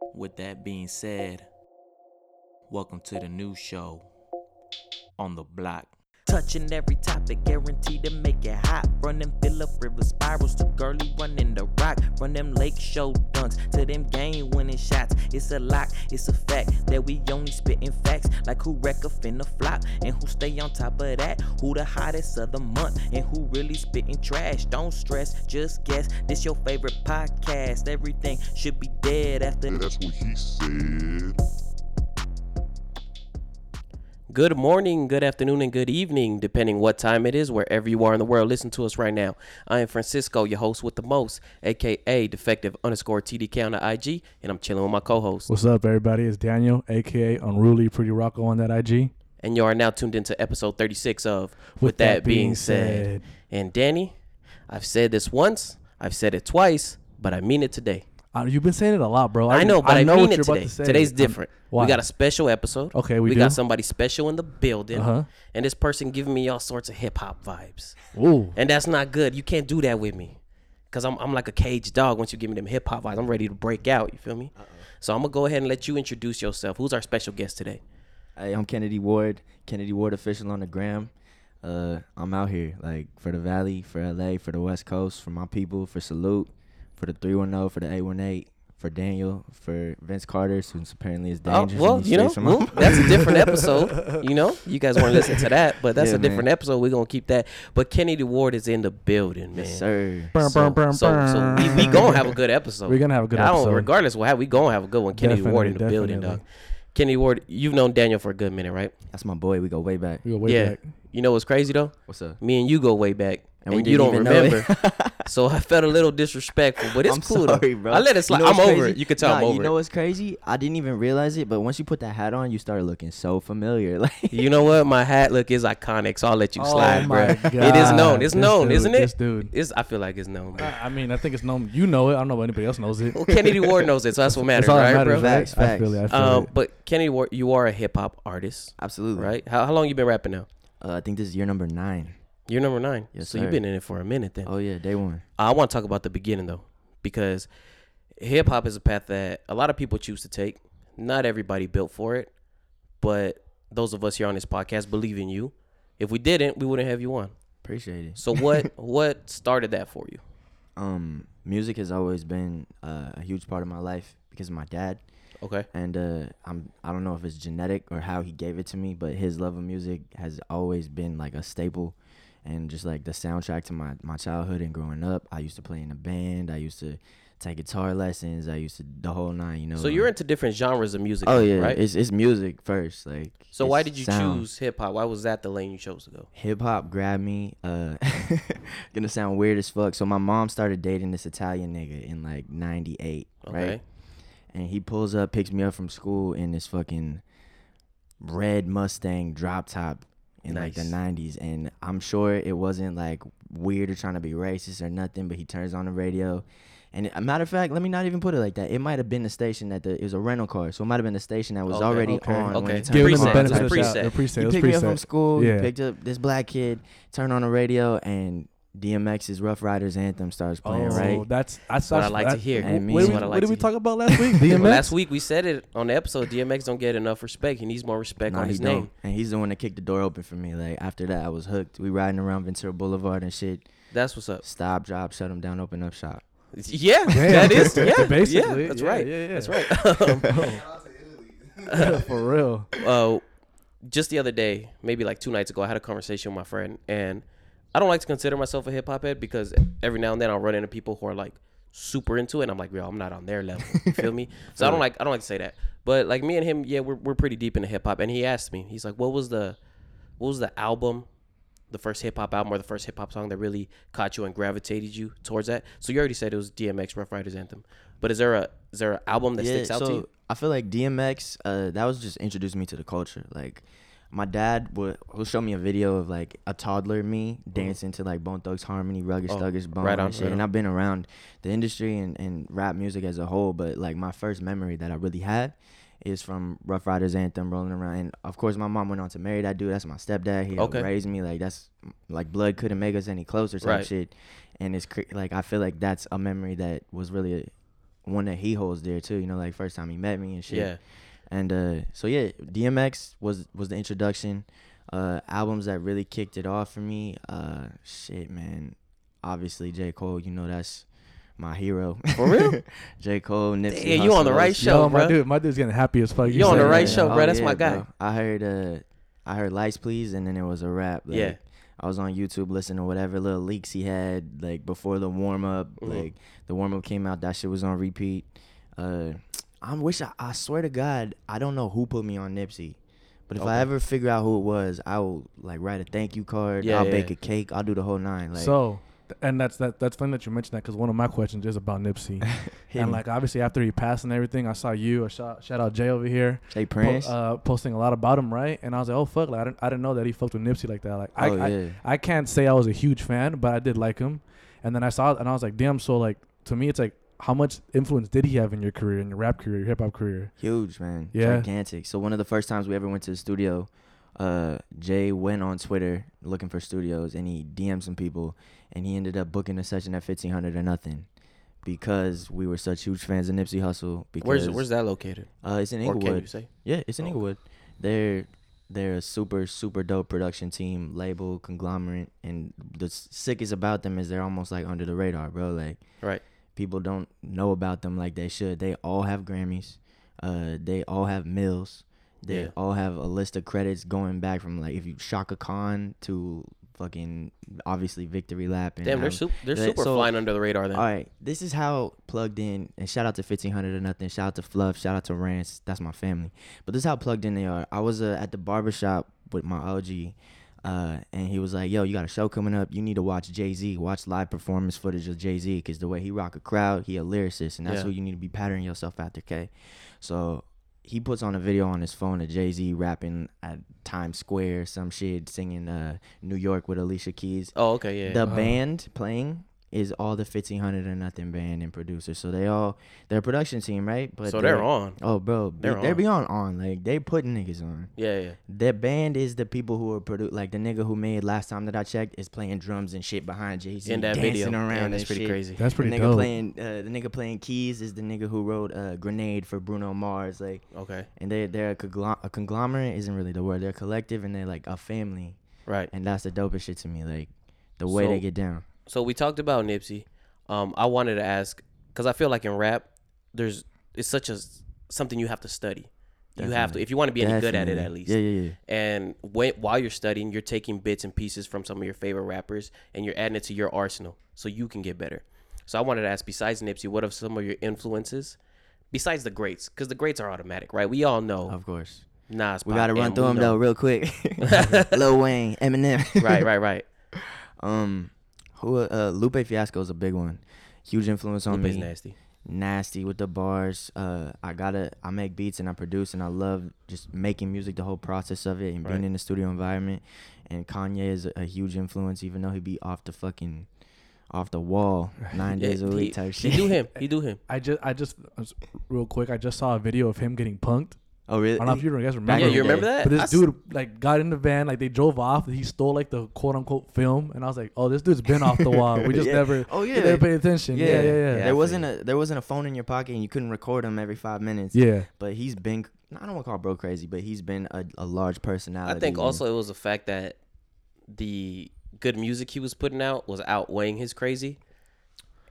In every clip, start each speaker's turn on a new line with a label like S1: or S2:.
S1: With that being said, welcome to the new show on the block.
S2: Touching every topic, guaranteed to make it hot. Run them Philip River spirals Todd Gurley running the rock. Run them lake show dunks to them game winning shots. It's a lock, it's a fact that we only spitting facts. Like who wreck a finna flop and who stay on top of that. Who the hottest of the month and who really spitting trash. Don't stress, just guess. This your favorite podcast. Everything should be dead after.
S3: Yeah, that's what he said.
S4: Good morning, good afternoon, and good evening, depending what time it is, wherever you are in the world. Listen to us right now. I am Francisco, your host with the most, aka defective underscore TDK on the IG, and I'm chilling with my co-host.
S5: What's up, everybody? It's Daniel, aka Unruly Pretty Rocco on that IG.
S4: And you are now tuned into episode 36 of With, that, being said. And Danny, I've said this once, I've said it twice, but I mean it today.
S5: Uh, you've been saying it a lot, bro.
S4: I, know, but I,
S5: know
S4: mean
S5: what
S4: it today.
S5: to.
S4: Today's different.
S5: why?
S4: We got a special episode.
S5: Okay, we
S4: got
S5: do?
S4: somebody special in the building,
S5: Uh-huh.
S4: and this person giving me all sorts of hip hop vibes.
S5: Ooh,
S4: And that's not good. You can't do that with me. Cause I'm I'm like a caged dog once you give me them hip hop vibes. I'm ready to break out. You feel me? So I'm gonna go ahead and let you introduce yourself. Who's our special guest today?
S6: Hey, I'm Kennedy Ward, Kennedy Ward official on the gram. Uh, I'm out here like for the Valley, for LA, for the West Coast, for my people, for Salute, for the 310, for the 818, for Daniel, for Vince Carter, who's apparently is
S4: Oh, uh,
S6: dangerous.
S4: well, you know, well, that's a different episode. You know, you guys want to listen to that, but that's
S6: Yeah,
S4: a different
S6: man.
S4: episode. We're gonna keep that. But Kennedy Ward is in the building, man.
S6: yes, sir.
S5: Burn,
S4: So,
S5: burn, burn,
S4: so, so we, we gonna have a good episode.
S5: We're gonna have a good episode.
S4: I don't, regardless of how we gonna have a good one. Kennedy Ward in the
S5: Definitely,
S4: building, dog.
S5: definitely.
S4: Kennedy Ward, you've known Daniel for a good minute, right?
S6: That's my boy. We go way back.
S5: We go way
S4: yeah.
S5: back.
S4: You know what's crazy though?
S6: What's up?
S4: Me and you go way back, and,
S6: And we
S4: you
S6: didn't
S4: don't
S6: even
S4: remember. so I felt a little disrespectful, but it's
S6: I'm
S4: cool.
S6: sorry,
S4: though.
S6: bro.
S4: I let it slide.
S6: You know
S4: I'm
S6: what's
S4: over it. You can tell I'm
S6: Nah,
S4: over
S6: You know what's crazy? I didn't even realize it, but once you put that hat on, you started looking so familiar. Like
S4: You know what? My hat look is iconic, so I'll let you
S5: Oh
S4: slide,
S5: my
S4: bro.
S5: God.
S4: It is known. It's
S5: This
S4: known,
S5: dude,
S4: isn't it?
S5: This dude.
S4: It's. I feel like it's known. Bro.
S5: I I mean, I think it's known. You know it. I don't know if anybody else knows it.
S4: Well, Kennedy Ward knows it, so that's what matters,
S5: That's all
S4: right,
S5: matters,
S4: bro?
S5: right?
S6: Facts,
S5: I feel
S6: facts.
S5: it. I feel
S4: Um,
S5: it.
S4: but Kennedy Ward, you are a hip hop artist,
S6: absolutely.
S4: right? How, how long you been rapping now?
S6: Uh, I think this is year number nine.
S4: You're number nine.
S6: Yes,
S4: so you've been in it for a minute then.
S6: Oh yeah, day one.
S4: I want to talk about the beginning though, because hip hop is a path that a lot of people choose to take. Not everybody built for it, but those of us here on this podcast believe in you. If we didn't, we wouldn't have you on.
S6: Appreciate it.
S4: So what what started that for you?
S6: um music has always been uh, a huge part of my life because of my dad
S4: Okay.
S6: and uh i'm i don't know if it's genetic or how he gave it to me but his love of music has always been like a staple and just like the soundtrack to my my childhood and growing up i used to play in a band i used to take guitar lessons i used to the whole nine you know
S4: So you're into different genres of music.
S6: oh yeah
S4: right.
S6: it's it's music first like
S4: so why did you
S6: sound.
S4: choose hip hop? Why was that the lane you chose to go?
S6: hip hop grabbed me. Uh, gonna sound weird as fuck. So my mom started dating this Italian nigga in like '98,
S4: Okay.
S6: right? And he pulls up, picks me up from school in this fucking red Mustang drop top in like the '90s, and I'm sure it wasn't like weird or trying to be racist or nothing. But he turns on the radio. And a matter of fact, let me not even put it like that. It might have been the station that the it was a rental car, so it might have been the station that was
S4: Okay,
S6: already
S5: okay,
S6: on. when
S4: okay.
S6: he turned
S5: Giving them the
S4: preset,
S6: on.
S4: it's
S5: benefit of the
S4: preset.
S5: doubt. The preset.
S6: He
S5: It
S6: picked me up from school.
S5: Yeah.
S6: He picked up this black kid, turned on the radio, and DMX's Ruff Ryders anthem starts playing.
S5: Oh,
S6: right?
S5: that's that's
S4: what I
S5: that's-
S4: like to hear.
S6: And me
S5: What
S6: is
S5: did we,
S4: what I like
S5: what did we
S4: hear.
S5: talk about last week? DMX.
S4: Well, last week we said it on the episode. DMX don't get enough respect. He needs more respect
S6: Nah,
S4: on
S6: he
S4: his
S6: don't.
S4: name.
S6: And he's the one that kicked the door open for me. Like after that, I was hooked. We riding around Ventura Boulevard and shit.
S4: That's what's up.
S6: Stop, drop, shut him down, open up shop.
S4: Yeah,
S5: Damn,
S4: that is. Yeah,
S5: basically,
S4: yeah, that's
S5: yeah,
S4: right.
S5: yeah, yeah.
S4: That's right.
S5: For real.
S4: uh, just the other day, maybe like two nights ago, I had a conversation with my friend, and I don't like to consider myself a hip hop head because every now and then I'll run into people who are like super into it, and I'm like, yo, I'm not on their level. You feel me? So I don't like I don't like to say that, but like me and him, yeah, we're we're pretty deep into hip hop, and he asked me, he's like, what was the what was the album? The first hip hop album or the first hip hop song that really caught you and gravitated you towards that. So you already said it was DMX Ruff Ryders Anthem, but is there a is there an album that sticks out
S6: so
S4: to you?
S6: I feel like DMX, uh, that was just introducing me to the culture. Like, my dad would will show me a video of like a toddler me mm-hmm. dancing to like Bone Thugs Harmony, Rugged
S4: Oh,
S6: Thuggish Bone,
S4: right on,
S6: and shit.
S4: right
S6: and. I've been around the industry and, and rap music as a whole, but like my first memory that I really had is from Ruff Ryders Anthem, rolling around. And of course, my mom went on to marry that dude. That's my stepdad. He
S4: Okay.
S6: raised me. Like that's like blood couldn't make us any closer type
S4: Right.
S6: shit. And it's cra- like I feel like that's a memory that was really one that he holds dear too. You know, like first time he met me and shit.
S4: Yeah.
S6: And uh, so yeah, DMX was was the introduction. Uh, albums that really kicked it off for me. Uh, shit, man. Obviously, J Cole. You know that's my hero.
S4: For real?
S6: J Cole, Nipsey.
S4: Yeah, you on the right show,
S5: Yo, my
S4: bro.
S5: dude, my dude's getting happy as fuck.
S4: You you on the right
S5: that.
S4: show, bro. That's my guy.
S6: Oh, I heard uh, I heard Lights Please, and then it was a rap. Like,
S4: Yeah.
S6: I was on YouTube listening to whatever little leaks he had, like before the warm up.
S4: Mhm.
S6: Like the warm up came out, that shit was on repeat. Uh, I wish I, I swear to God, I don't know who put me on Nipsey, but if I ever figure out who it was, I will like write a thank you card.
S4: Yeah,
S6: I'll
S4: yeah.
S6: bake a cake. I'll do the whole nine. Like
S5: so, and that's that. That's funny that you mentioned that because one of my questions is about Nipsey, and like obviously after he passed and everything, I saw you. A shout, shout out Jay over here,
S6: Jay
S5: po-
S6: Prince.
S5: uh, posting a lot about him, right? And I was like, oh fuck, like I didn't, I didn't know that he fucked with Nipsey like that. Like I,
S6: oh
S5: I,
S6: yeah,
S5: I can't say I was a huge fan, but I did like him. And then I saw it and I was like, damn. So like to me, it's like, how much influence did he have in your career, in your rap career, your hip hop career?
S6: huge man.
S5: Yeah.
S6: gigantic. So one of the first times we ever went to the studio, uh, Jay went on Twitter looking for studios, and he DM'd some people, and he ended up booking a session at fifteen hundred or nothing, because we were such huge fans of Nipsey Hussle. Because
S4: Where's where's that located?
S6: uh, it's in
S4: Or can
S6: Inglewood.
S4: you say?
S6: Yeah, it's in
S4: Oh.
S6: Inglewood. They're they're a super super dope production team, label, conglomerate, and the sickest about them is they're almost like under the radar, bro. Like
S4: Right.
S6: People don't know about them like they should. They all have Grammys. Uh, they all have mills. They
S4: Yeah.
S6: all have a list of credits going back from like if you Chaka Khan to fucking obviously Victory Lap. And
S4: Damn, they're super they're super
S6: so-
S4: flying under the radar then.
S6: all right, this is how plugged in. And shout out to fifteen hundred or nothing. Shout out to Fluff. Shout out to Rance. That's my family. But this is how plugged in they are. I was uh, at the barbershop with my OG, uh, and he was like, "Yo, you got a show coming up. You need to watch Jay Z. Watch live performance footage of Jay Z, cause the way he rock a crowd, he a lyricist, and that's
S4: Yeah.
S6: who you need to be patterning yourself after." Okay, so. He puts on a video on his phone of Jay Z rapping at Times Square, some shit, singing uh, "New York" with Alicia Keys
S4: Oh, okay, yeah.
S6: the
S5: Uh-huh.
S6: band playing is all the 1500 or nothing band and producers so they all they're production team right but
S4: so they're on.
S6: oh bro
S4: They're
S6: they're, they're
S4: on.
S6: beyond on like they putting niggas on
S4: Yeah, yeah.
S6: Their band is the people who are produ- like the nigga who made last time that I checked is playing drums and shit behind Jay Z
S4: In that
S6: dancing
S4: video.
S6: around
S4: yeah, that's pretty
S6: shit.
S4: crazy.
S5: That's pretty
S6: the nigga
S5: dope.
S6: playing uh, the nigga playing keys is the nigga who wrote uh, Grenade for Bruno Mars like
S4: Okay.
S6: and they they're a, conglo- a conglomerate isn't really the word they're a collective and they're like a family
S4: Right.
S6: and that's the dopest shit to me like the way they get down
S4: So we talked about Nipsey. Um, I wanted to ask because I feel like in rap, there's it's such a something you have to study. You have to if you want to be any good at it at least.
S6: yeah yeah yeah
S4: And when, while you're studying, you're taking bits and pieces from some of your favorite rappers and you're adding it to your arsenal so you can get better. So I wanted to ask, besides Nipsey, what are some of your influences? Besides the greats, because the greats are automatic, right? We all know
S6: Of course.
S4: Nas.
S6: We gotta run through them
S4: know-
S6: though, real quick. Lil Wayne, Eminem.
S4: right, right, right.
S6: Um, who? Uh, Lupe Fiasco is a big one. Huge influence on
S4: Lupe's
S6: me.
S4: nasty.
S6: Nasty with the bars. Uh, I gotta. I make beats and I produce and I love just making music. The whole process of it and being
S4: Right.
S6: in the studio environment. And Kanye is a, a huge influence, even though he be off the fucking, off the wall nine
S4: Yeah,
S6: days a
S4: he-
S6: week type
S4: He
S6: shit.
S4: do him. He do him.
S5: I just, I just, uh, real quick, I just saw a video of him getting punked.
S6: Oh really?
S5: I don't know if you guys remember.
S6: Back
S4: Yeah, you remember that?
S5: But this
S4: s-
S5: dude like got in the van, like they drove off. And he stole like the quote unquote film, and I was like, "Oh, this dude's been off the wall. We just
S6: Yeah.
S5: never,
S6: Oh
S5: we
S6: yeah.
S5: never paid attention." Yeah, yeah, yeah,
S4: Yeah,
S5: yeah.
S6: There
S4: feel
S6: wasn't
S4: you.
S6: a there wasn't a phone in your pocket and you couldn't record him every five minutes. Yeah. But he's been I don't want to call bro crazy, but he's been a, a large personality.
S4: I think
S6: and-
S4: also it was the fact that the good music he was putting out was outweighing his crazy.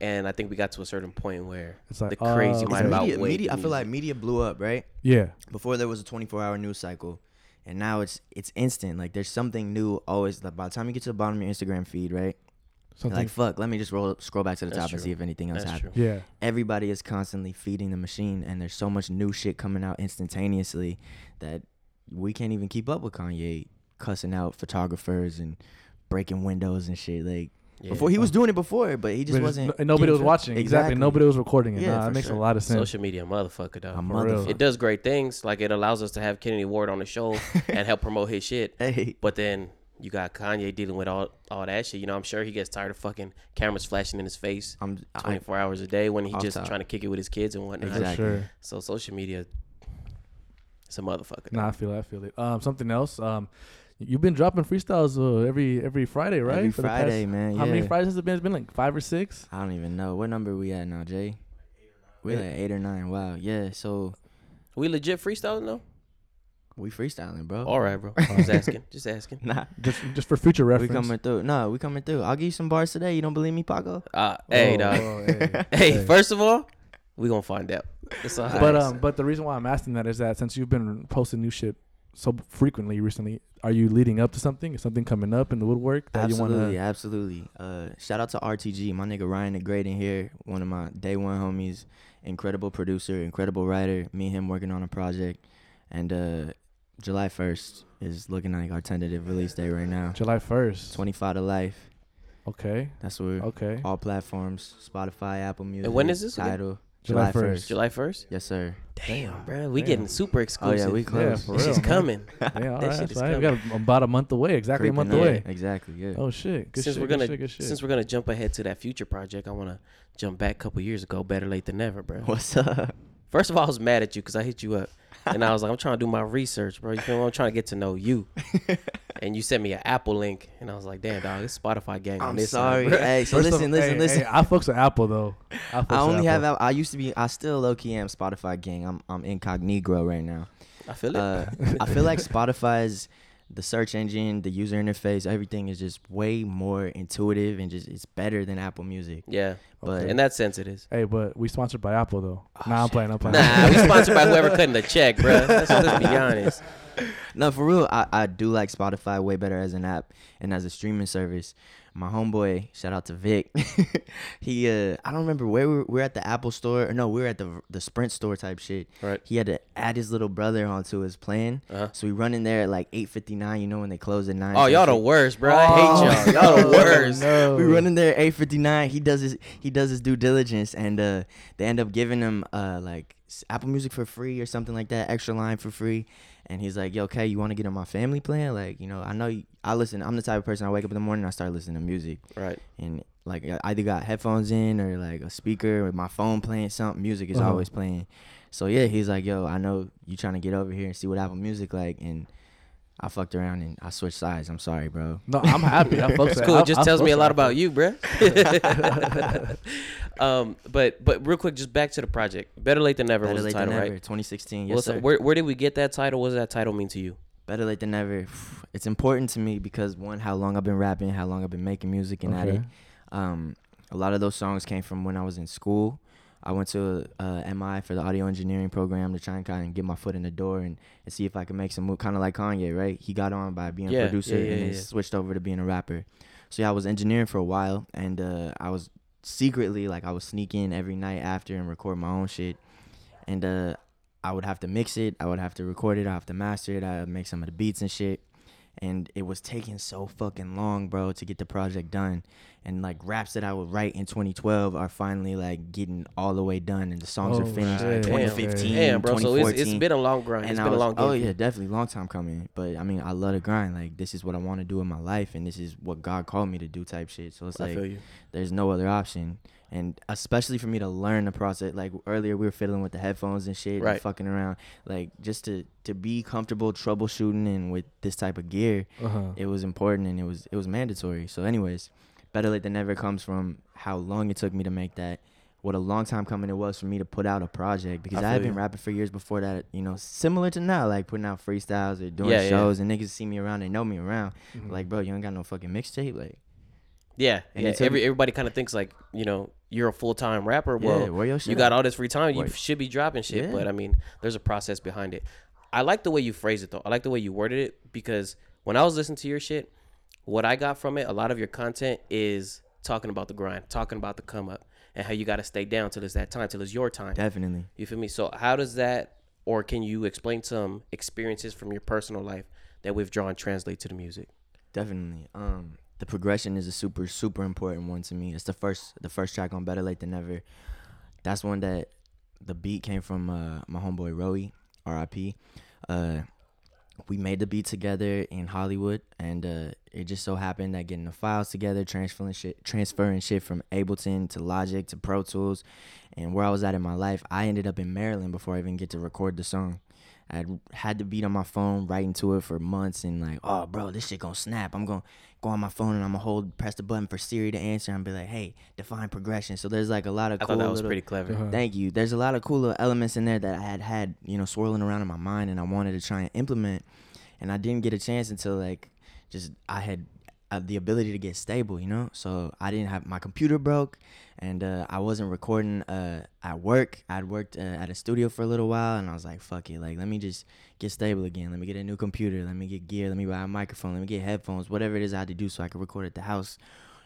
S4: And I think we got to a certain point where
S5: It's like,
S4: the crazy
S5: uh,
S4: might
S5: okay.
S4: have
S6: media, media I feel like media blew up, right?
S5: yeah.
S6: Before there was a 24 hour news cycle, and now it's it's instant. Like there's something new always. Like by the time you get to the bottom of your Instagram feed, right?
S5: Something.
S6: like fuck, let me just roll scroll back to the
S4: That's
S6: top and see if anything else
S4: That's
S6: happened.
S4: true.
S5: yeah.
S6: Everybody is constantly feeding the machine, and there's so much new shit coming out instantaneously that we can't even keep up with Kanye cussing out photographers and breaking windows and shit. Like
S4: Yeah.
S6: before, he was doing it before, but he just
S5: But it's-
S6: wasn't.
S5: and nobody
S6: getting
S5: was
S6: fi-
S5: watching. Exactly. Nobody was recording it.
S6: Yeah,
S5: nah,
S6: for
S5: it makes
S6: sure.
S5: a lot of sense.
S4: social media motherfucker though.
S6: A
S5: For real.
S6: motherfucker.
S4: It does great things. Like it allows us to have Kennedy Ward on the show and help promote his shit.
S6: Hey,
S4: But then you got Kanye dealing with all all that shit. You know, I'm sure he gets tired of fucking cameras flashing in his face
S6: I'm. I,
S4: 24 hours a day when he
S6: Off
S4: just
S6: top.
S4: trying to kick it with his kids and whatnot.
S5: For
S6: Exactly.
S5: sure.
S4: So social media, it's a motherfucker.
S5: Nah, I feel it. I feel it. Um, something else. Um, you've been dropping freestyles uh, every every Friday, right?
S6: Every
S5: For the past-
S6: Friday, man.
S5: How many. Fridays has it been? It's been like five or six.
S6: I don't even know what number we at now, Jay. We at eight or nine. Wow. Yeah. So
S4: We legit freestyling though.
S6: we freestyling, bro.
S4: All right, bro. Just asking. Just asking.
S6: Nah.
S5: Just just for future reference.
S6: We coming through. No, we coming through. I'll give you some bars today. You don't believe me, Paco?
S4: Uh, hey,
S5: Oh,
S4: dog.
S5: oh, hey,
S4: Hey,
S5: hey.
S4: first of all, we gonna find out. That's all.
S5: But um, but the reason why I'm asking that is that since you've been posting new shit so frequently recently, are you leading up to something? Is something coming up in the woodwork that
S6: absolutely,
S5: you want to?
S6: absolutely. Uh, shout out to RTG, my nigga Ryan the Great in here, one of my day one homies, incredible producer, incredible writer. Me and him working on a project, and uh, July first is looking like our tentative release day right now.
S5: July first.
S6: Twenty five to life.
S5: Okay.
S6: That's where
S5: Okay.
S6: all platforms, Spotify, Apple Music.
S4: And when is this?
S6: Title.
S5: July
S6: July
S5: 1st.
S6: 1st.
S4: July first.
S6: Yes, sir.
S4: Damn, bro. We
S5: Damn.
S4: getting super exclusive.
S6: Oh
S4: exclusive.
S6: yeah, we
S5: Yeah,
S6: close.
S5: for
S4: This is coming.
S5: Yeah, all
S4: That
S5: right.
S4: shit
S5: That's
S4: is
S5: right. We
S4: coming.
S5: got about a month away. Exactly a month
S6: up.
S5: away.
S6: Exactly. Yeah.
S5: Oh shit. Good
S4: since
S5: shit.
S4: we're gonna
S5: shit, good shit.
S4: since we're gonna jump ahead to that future project, I wanna jump back a couple years ago. Better late than never, bro.
S6: What's up?
S4: First of all, I was mad at you because I hit you up, and I was like, I'm trying to do my research, bro. You feel me? I'm trying to get to know you. and you sent me an Apple link, and I was like, damn, dog, it's Spotify gang on
S6: I'm
S4: this
S6: sorry.
S4: side, bro.
S6: hey, so
S5: First of-
S6: listen, listen,
S5: hey,
S6: listen.
S5: hey, I fucks with Apple though. I,
S6: I
S5: with
S6: only have.
S5: Apple.
S6: I used to be. I still low key am Spotify gang. I'm I'm incognito right now.
S4: I feel it.
S6: Uh, I feel like Spotify's the search engine, the user interface, everything is just way more intuitive and just it's better than Apple Music.
S4: yeah,
S6: But
S4: in that sense, it is.
S5: Hey, but we sponsored by Apple though.
S6: Oh,
S5: nah, I'm playing. I'm playing.
S4: Nah, we sponsored by whoever cutting the check, bro. Let's, let's be honest.
S6: no, for real, I, I do like Spotify way better as an app and as a streaming service. My homeboy, shout out to Vic. he uh I don't remember where we were, we are at the Apple store or no, we were at the the Sprint store type shit.
S4: Right.
S6: He had to add his little brother onto his plan.
S4: Uh-huh.
S6: So we run in there at like 8:59, you know when they close at 9.
S4: Oh, y'all the worst, bro. I hate y'all. Y'all the worst.
S5: No.
S6: We run in there at 8:59. He does his he does his due diligence and uh they end up giving him uh like Apple Music for free or something like that, extra line for free. And he's like, "Yo, okay, you want to get on my family plan? Like, you know, I know you, I listen. I'm the type of person I wake up in the morning, I start listening to music,
S4: Right.
S6: and like I either got headphones in or like a speaker or my phone playing something. Music is
S5: Uh-huh.
S6: always playing. So yeah, he's like, "Yo, I know you trying to get over here and see what Apple Music like." And I fucked around and I switched sides. I'm sorry, bro.
S5: No, I'm happy. I fucks
S4: It's cool. It just
S5: I
S4: tells
S5: fucks
S4: me a lot about you, bro. um, but but real quick, just back to the project. Better late than never
S6: Better
S4: was the title,
S6: than never.
S4: right?
S6: 2016. Yes,
S4: What's
S6: sir.
S4: where where did we get that title? What does that title mean to you?
S6: Better late than never. It's important to me because one, how long I've been rapping, how long I've been making music and at it. Um, a lot of those songs came from when I was in school. I went to uh, MI for the audio engineering program to try and kind of get my foot in the door and, and see if I could make some move, kind of like Kanye, right? He got on by being
S4: Yeah,
S6: a producer
S4: yeah, yeah,
S6: and then switched over to being a rapper. So yeah, I was engineering for a while, and uh, I was secretly like I was sneaking every night after and record my own shit, and uh, I would have to mix it, I would have to record it, I have to master it, I would make some of the beats and shit. And it was taking so fucking long, bro, to get the project done. And like raps that I would write in 2012 are finally like getting all the way done, and the songs are
S5: Oh,
S6: finished in
S5: shit.
S4: Damn.
S6: 2015,
S4: Damn, bro. So it's, it's been a long grind.
S6: and
S4: It's
S6: I
S4: been a long oh, game.
S6: oh
S4: for
S6: yeah,
S4: you.
S6: definitely long time coming. But I mean, I love to grind. Like this is what I want to do in my life, and this is what God called me to do, type shit. So it's
S4: I
S6: like there's no other option. And especially for me to learn the process, like earlier we were fiddling with the headphones and shit,
S4: Right.
S6: and fucking around, like just to to be comfortable troubleshooting and with this type of gear,
S5: Uh-huh.
S6: it was important and it was it was mandatory. So, anyways, better late than never comes from how long it took me to make that. What a long time coming it was for me to put out a project because
S4: I
S6: I, had been rapping for years before that. You know, similar to now, like putting out freestyles or doing
S4: Yeah, yeah.
S6: shows, and niggas see me around, they know me around.
S5: Mhm.
S6: Like, bro, you ain't got no fucking mixtape, like.
S4: Yeah,
S6: And
S4: yeah. Every everybody kind of thinks like you know you're a full time rapper. Well,
S6: yeah, where your shit
S4: you got all this free time. You should be dropping shit.
S6: Yeah.
S4: But I mean, there's a process behind it. I like the way you phrase it though. I like the way you worded it because when I was listening to your shit, what I got from it, a lot of your content is talking about the grind, talking about the come up, and how you got to stay down till it's that time, till it's your time.
S6: Definitely.
S4: You feel me? So how does that, or can you explain some experiences from your personal life that withdraw and translate to the music?
S6: Definitely. Um, the progression is a super super important one to me. It's the first the first track on Better Late Than Never. That's one that the beat came from uh, my homeboy Roey, R.I.P. Uh, we made the beat together in Hollywood, and uh, it just so happened that getting the files together, transferring shit, transferring shit from Ableton to Logic to Pro Tools, and where I was at in my life, I ended up in Maryland before I even get to record the song. I had had to beat on my phone, writing to it for months, and like, oh, bro, this shit gonna snap. I'm gonna go on my phone and I'm gonna hold, press the button for Siri to answer, and be like, hey, define progression. So there's like a lot of
S4: I
S6: cool
S4: thought that was
S6: little-
S4: pretty clever.
S5: Uh-huh.
S6: Thank you. There's a lot of cool little elements in there that I had had, you know, swirling around in my mind, and I wanted to try and implement, and I didn't get a chance until like, just I had uh, the ability to get stable, you know. So I didn't have my computer broke, and uh, I wasn't recording uh, at work. I'd worked uh, at a studio for a little while, and I was like, fuck it, like let me just get stable again. Let me get a new computer. Let me get gear. Let me buy a microphone. Let me get headphones. Whatever it is I had to do so I could record at the house,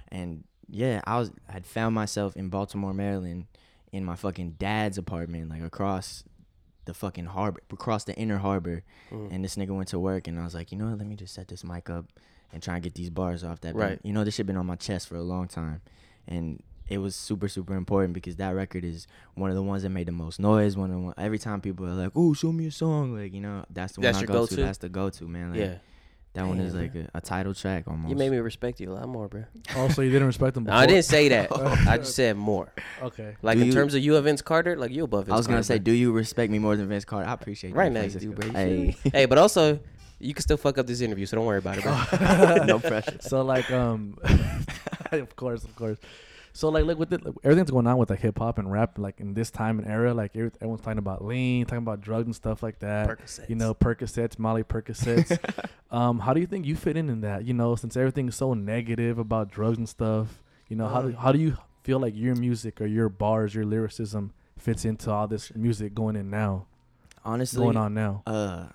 S6: and yeah, I was had found myself in Baltimore, Maryland in my fucking dad's apartment, like across the fucking harbor, across the inner harbor.
S4: Mm.
S6: And this nigga went to work, and I was like, you know what? Let me just set this mic up and try and get these bars off that. beat.
S4: Right.
S6: You know, this shit been on my chest for a long time, and it was super super important because that record is one of the ones that made the most noise. One of the one, every time people are like, "Oh, show me a song," like you know, that's the
S4: That's
S6: one I
S4: your
S6: go
S4: go-to?
S6: to. That's the go to, man. Like,
S4: yeah,
S6: that one is like a, a title track almost.
S4: you made me respect you a lot more, bro.
S5: Oh, also, you didn't respect them. Before.
S4: I didn't say that. I just said more.
S5: Okay.
S4: Like
S6: Do
S4: in
S6: you-
S4: terms of you of Vince Carter, like you above Vince
S6: I was gonna
S4: Carter,
S6: say, do you respect me more than Vince Carter? I appreciate
S4: Right
S6: that,
S4: now you
S6: Francisco.
S4: do, bro.
S6: Hey,
S4: hey, but also you can still fuck up this interview, so don't worry about it, bro.
S6: no pressure.
S5: So like um, of course, of course. So like, look with it, like, everything's going on with like hip hop and rap, like in this time and era, like everyone's talking about lean, talking about drugs and stuff like that.
S4: Percocets.
S5: You know, Percocets, Molly Percocets. um, how do you think you fit in in that? You know, since everything's so negative about drugs and stuff, you know, how do,
S4: Um,
S5: how do you feel like your music or your bars, your lyricism fits into all this music going in now,
S6: Honestly,
S5: going on now?
S6: uh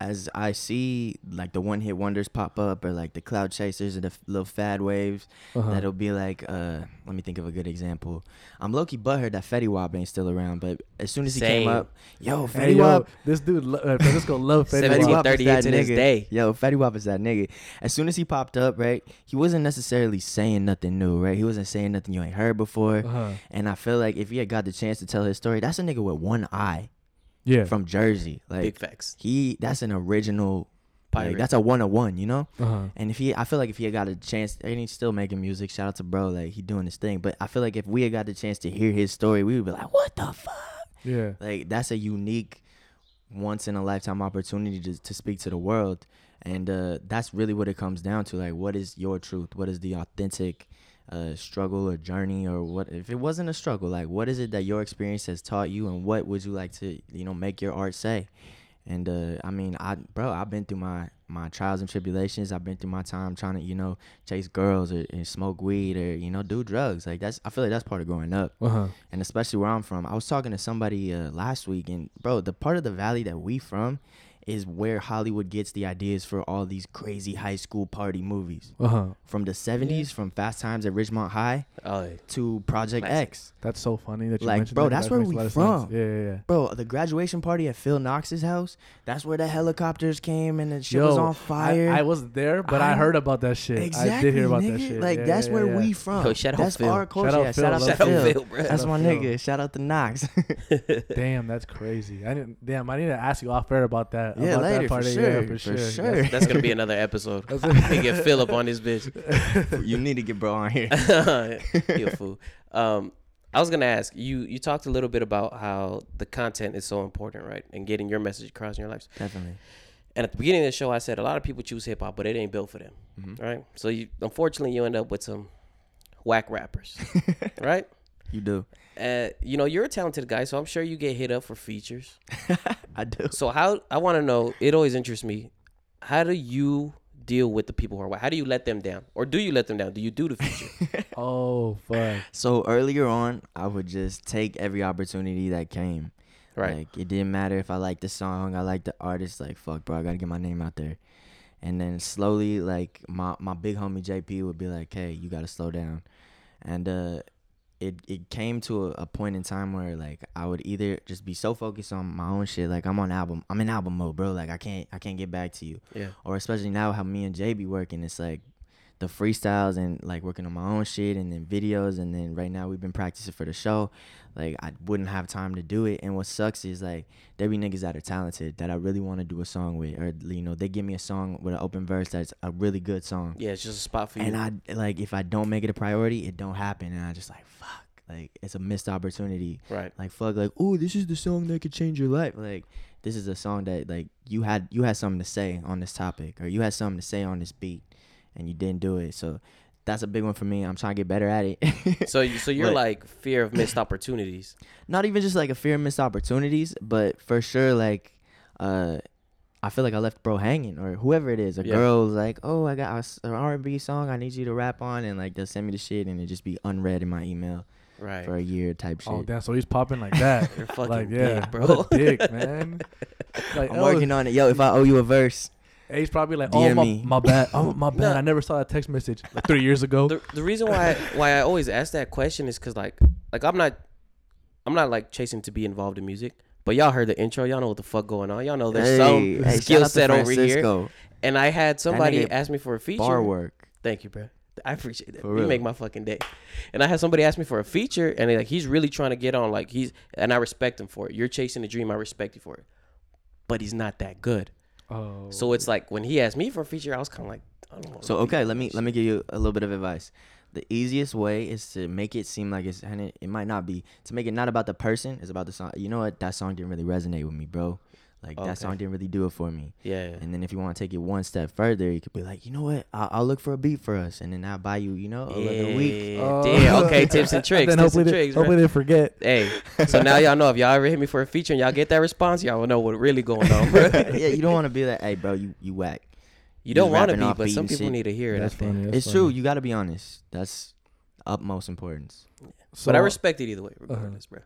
S6: as I see like the one hit wonders pop up or like the cloud chasers and the f- little fad waves
S5: Uh-huh.
S6: that'll be like uh let me think of a good example. I'm low key butthurt that Fetty Wap ain't still around, but as soon as he
S4: Same.
S6: came up, yo, Fetty
S5: Hey, yo,
S6: Wap
S5: this dude, lo- uh, Francisco love Fetty
S6: Fetty
S5: Wap.
S6: Wap is that
S4: to this
S6: nigga.
S4: day.
S6: Yo, Fetty Wap is that nigga. As soon as he popped up, right, he wasn't necessarily saying nothing new, right? He wasn't saying nothing you ain't heard before.
S5: Uh-huh.
S6: And I feel like if he had got the chance to tell his story, that's a nigga with one eye
S5: Yeah.
S6: from Jersey. Like
S4: Big facts.
S6: he, that's an original. Like, that's a one on one, you know.
S5: uh-huh.
S6: And if he, I feel like if he had got a chance, and he's still making music. Shout out to bro, like he doing his thing. But I feel like if we had got the chance to hear his story, we would be like, what the fuck?
S5: Yeah.
S6: Like that's a unique, once in a lifetime opportunity to to speak to the world, and uh, that's really what it comes down to. Like, what is your truth? What is the authentic uh, struggle or journey, or what? If it wasn't a struggle, like what is it that your experience has taught you, and what would you like to, you know, make your art say? And uh, I mean, I bro, I've been through my my trials and tribulations. I've been through my time trying to, you know, chase girls or, and smoke weed or you know do drugs. Like that's I feel like that's part of growing up
S5: Uh-huh.
S6: and especially where I'm from. I was talking to somebody uh, last week, and bro, the part of the valley that we from is where Hollywood gets the ideas for all these crazy high school party movies.
S5: Uh-huh.
S6: From the 70s, from Fast Times at Ridgemont High
S4: Oh, yeah.
S6: to Project
S4: Classic.
S6: X.
S5: That's so funny that you
S6: Like,
S5: mentioned
S6: bro,
S5: that, 'cause
S6: that's
S5: that
S6: where we
S5: lot of sense.
S6: from.
S5: Yeah, yeah, yeah.
S6: Bro, the graduation party at Phil Knox's house, that's where the helicopters came and the shit was on fire.
S5: I, I wasn't there, but I,
S6: I-
S5: heard about that shit.
S6: exactly,
S5: I did hear about
S6: nigga.
S5: that shit.
S6: Like,
S5: Yeah,
S6: that's
S5: yeah,
S6: where
S5: yeah.
S6: we from.
S4: Yo, shout out
S6: that's
S4: Phil.
S6: our culture.
S5: Shout out
S6: Yeah,
S5: Phil,
S6: shout out
S5: love
S6: to
S4: Shout
S6: Phil.
S4: Phil, bro.
S6: That's my nigga. Shout out to Knox.
S5: Damn, that's crazy. I didn't. Damn, I need to ask you off air about that.
S6: Yeah,
S5: about
S6: later,
S5: that
S6: for
S5: party.
S6: sure,
S5: Yeah, for
S6: for
S5: sure.
S6: sure.
S5: That's-
S4: That's gonna be another episode. we get Philip on this bitch.
S6: you need to get bro on here.
S4: you a fool. Um, I was gonna ask you. You talked a little bit about how the content is so important, right? And getting your message across in your lives.
S6: Definitely.
S4: And at the beginning of the show, I said a lot of people choose hip hop, but it ain't built for them,
S6: Mhm.
S4: right? So you, unfortunately, you end up with some whack rappers, right?
S6: You do.
S4: Uh, you know, you're a talented guy, so I'm sure you get hit up for features.
S6: I do.
S4: So how I want to know, it always interests me. How do you deal with the people who are white? How do you let them down, or do you let them down? Do you do the feature?
S5: oh fuck.
S6: So earlier on, I would just take every opportunity that came.
S4: right.
S6: Like it didn't matter if I liked the song, I liked the artist. Like fuck, bro, I gotta get my name out there. And then slowly, like my my big homie JP would be like, "Hey, you gotta slow down." And uh, it it came to a, a point in time where like I would either just be so focused on my own shit, like I'm on album, I'm in album mode, bro. Like I can't I can't get back to you.
S4: yeah.
S6: or especially now how me and Jay be working, it's like the freestyles and like working on my own shit and then videos and then right now we've been practicing for the show. Like I wouldn't have time to do it. And what sucks is like there be niggas that are talented that I really want to do a song with, or you know they give me a song with an open verse that's a really good song.
S4: Yeah, it's just a spot for you.
S6: And I like if I don't make it a priority, it don't happen, and I just like fuck, like it's a missed opportunity.
S4: right.
S6: Like fuck, like oh this is the song that could change your life. Like this is a song that like you had you had something to say on this topic, or you had something to say on this beat, and you didn't do it. So that's a big one for me. I'm trying to get better at it.
S4: So, you, so you're
S6: But-
S4: like fear of missed opportunities.
S6: Not even just like a fear of missed opportunities, but for sure like uh. I feel like I left bro hanging, or whoever it is. A
S4: Yeah.
S6: girl's like, "Oh, I got an R&B song. I need you to rap on," and like they'll send me the shit, and it just be unread in my email
S4: Right.
S6: for a year type shit.
S5: Oh damn! So he's popping like that.
S4: You're fucking
S5: like yeah,
S4: big, bro.
S5: what a dick, man. Like
S6: I'm
S5: oh,
S6: working on it. Yo, if I owe you a verse,
S5: hey, he's probably like, oh
S6: DM
S5: my,
S6: me.
S5: my bad, oh my bad.
S4: No.
S5: I never saw that text message like three years ago.
S4: the, the reason why why I always ask that question is because like like I'm not I'm not like chasing to be involved in music, but y'all heard the intro, y'all know what the fuck going on, y'all know there's some
S6: Hey, hey, shout
S4: skill
S6: out to
S4: set over here.
S6: Francisco.
S4: And I had somebody
S6: nigga
S4: ask me for a feature.
S6: Bar work.
S4: Thank you, bro. I appreciate it.
S6: For
S4: You
S6: real.
S4: make my fucking day. And I had somebody ask me for a feature, and they like he's really trying to get on. Like he's and I respect him for it. You're chasing a dream. I respect you for it. But he's not that good.
S5: Oh,
S4: So it's like when he asked me for a feature, I was kind of like, I don't want.
S6: So okay, let me let me give you a little bit of advice. The easiest way is to make it seem like it's and it, it might not be to make it not about the person, it's about the song. You know what? That song didn't really resonate with me, bro. Like
S4: Okay.
S6: that song didn't really do it for me.
S4: Yeah.
S6: And then if you want to take it one step further, you could be like, you know what? I'll, I'll look for a beat for us, and then I'll buy you, you know, a, a week.
S4: Yeah.
S5: Oh.
S4: Damn. Okay. Tips and tricks.
S5: then
S4: tips
S5: hopefully,
S4: and
S5: they,
S4: tricks. bro.
S5: hopefully they forget.
S4: Hey, so now y'all know if y'all ever hit me for a feature and y'all get that response, y'all will know what really going on, bro.
S6: yeah, you don't want to be like, hey, bro, you you whack.
S4: You don't want to be, but some people
S6: shit.
S4: need to hear it.
S5: That's funny. that's
S6: it's
S5: funny.
S6: true. You got to be honest. That's utmost importance.
S5: So,
S4: but I respect it either way, regardless, bro.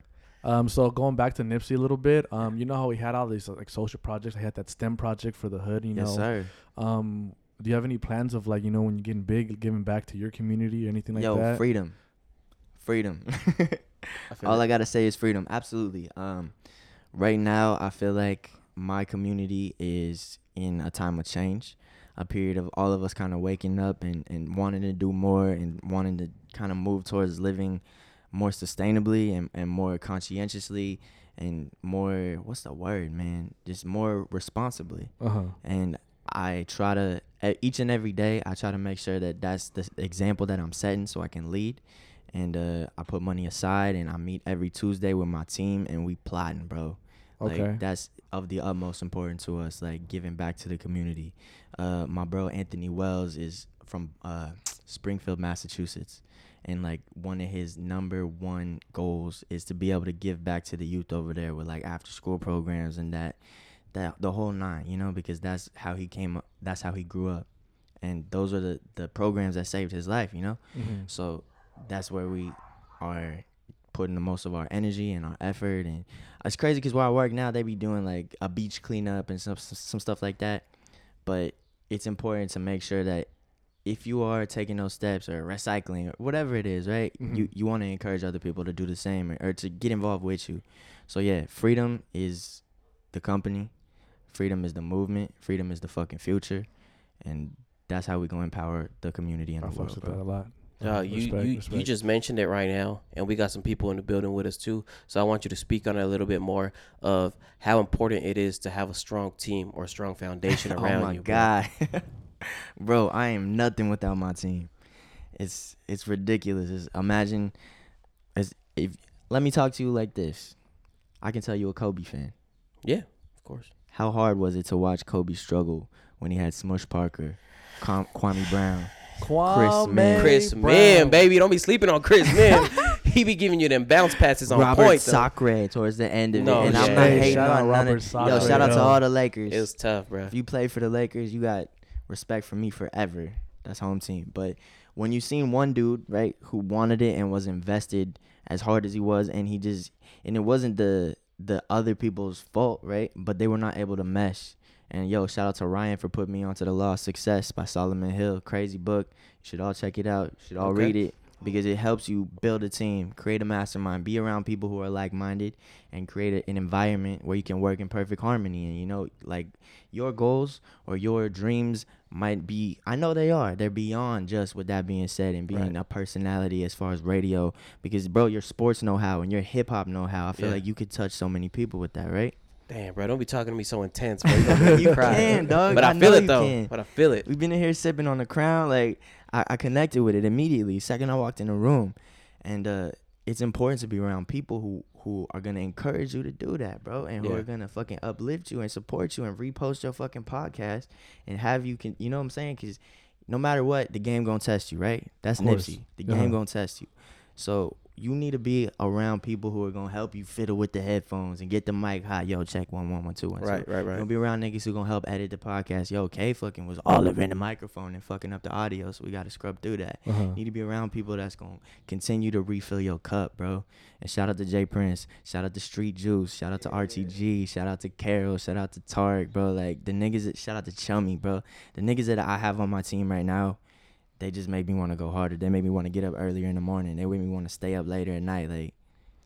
S5: Um, so going back to Nipsey a little bit, um, you know how he had all these like social projects. He had that STEM project for the hood. You know,
S6: yes, sir.
S5: um, do you have any plans of like you know when you're getting big, giving back to your community or anything like
S6: Yo,
S5: that?
S6: freedom, freedom.
S4: I
S6: All
S4: it.
S6: I gotta say is freedom. Absolutely. Um, right now, I feel like my community is in a time of change, a period of all of us kind of waking up and, and wanting to do more and wanting to kind of move towards living more sustainably and, and more conscientiously and more what's the word man? Just more responsibly.
S5: Uh huh.
S6: and I try to each and every day I try to make sure that that's the example that I'm setting so I can lead. And uh, I put money aside and I meet every Tuesday with my team and we plotting bro.
S5: Okay.
S6: like that's of the utmost importance to us like giving back to the community. Uh, my bro Anthony Wells is from uh, Springfield Massachusetts and like one of his number one goals is to be able to give back to the youth over there with like after school programs and that that the whole nine you know because that's how he came up that's how he grew up. And those are the the programs that saved his life you know?
S5: Mhm.
S6: so that's where we are putting the most of our energy and our effort. And it's crazy because where i work now they be doing like a beach cleanup and some some stuff like that. But it's important to make sure that if you are taking those steps or recycling or whatever it is, right?
S5: Mhm.
S6: You you want to encourage other people to do the same or, or to get involved with you. So yeah, freedom is the company, freedom is the movement, freedom is the fucking future, and that's how we gonna empower the community in
S5: I
S6: the
S5: fucks
S6: world.
S5: with that a lot.
S4: Uh,
S5: Uh,
S4: you
S5: respect,
S4: you, you
S5: respect.
S4: just mentioned it right now, and we got some people in the building with us too. So I want you to speak on it a little bit more of how important it is to have a strong team or a strong foundation around you.
S6: oh my
S4: you. bro.
S6: god, bro, I am nothing without my team. It's it's ridiculous. It's, imagine, as if let me talk to you like this. I can tell you a Kobe fan.
S4: Yeah, of course.
S6: How hard was it to watch Kobe struggle when he had Smush Parker, Kwame Kwame Brown?
S5: Kwame
S6: Mann.
S4: Chris
S5: Brown.
S4: Man, baby, don't be sleeping on Chris Man. he be giving you them bounce passes on
S6: Robert
S4: point.
S6: Sacre towards the end of
S4: No,
S6: it. And
S4: yeah.
S6: I'm not hating
S5: shout out
S6: on none
S5: Robert
S6: of
S5: Sacre,
S6: Yo, shout out to all the Lakers.
S4: It was tough, bro.
S6: if you play for the Lakers, you got respect for me forever. That's home team. But when you seen one dude, right, who wanted it and was invested as hard as he was, and he just and it wasn't the the other people's fault, right? But they were not able to mesh. And yo, shout out to Ryan for putting me onto the Law of Success by Solomon Hill. Crazy book. You should all check it out. You should all
S4: Okay.
S6: read it. Because it helps you build a team, create a mastermind, be around people who are like minded, and create a, an environment where you can work in perfect harmony. And you know, like your goals or your dreams might be, I know they are, they're beyond just with that being said and being
S4: Right.
S6: a personality as far as radio. Because, bro, your sports know how and your hip hop know how. I feel
S4: Yeah.
S6: like you could touch so many people with that, right?
S4: Damn, bro, don't be talking to me so intense, bro. You, gonna make me
S6: You
S4: cry.
S6: can, dog.
S4: But I,
S6: I
S4: feel it though.
S6: can.
S4: But I feel it.
S6: We've been in here sipping on the crown. Like I, I connected with it immediately. Second I walked in the room, and uh, it's important to be around people who who are gonna encourage you to do that, bro, and who
S4: Yeah.
S6: are gonna fucking uplift you and support you and repost your fucking podcast and have you can you know what I'm saying? Because no matter what, the game gonna test you, right? That's. Nipsey. The
S5: Uh-huh.
S6: game gonna test you. So you need to be around people who are gonna help you fiddle with the headphones and get the mic hot. Yo, check one one one two one two.
S4: Right, right, right.
S6: gonna be around niggas who gonna help edit the podcast. Yo, K fucking was all over in the microphone and fucking up the audio, so we gotta scrub through that.
S5: Uh-huh.
S6: You need to be around people that's gonna continue to refill your cup, bro. And shout out to Jay Prince, shout out to Street Juice, shout out to RTG, shout out to Carol, shout out to Tark, bro. Like the niggas, that, shout out to Chummy, bro. The niggas that I have on my team right now, they just make me want to go harder. They make me want to get up earlier in the morning. They make me want to stay up later at night. Like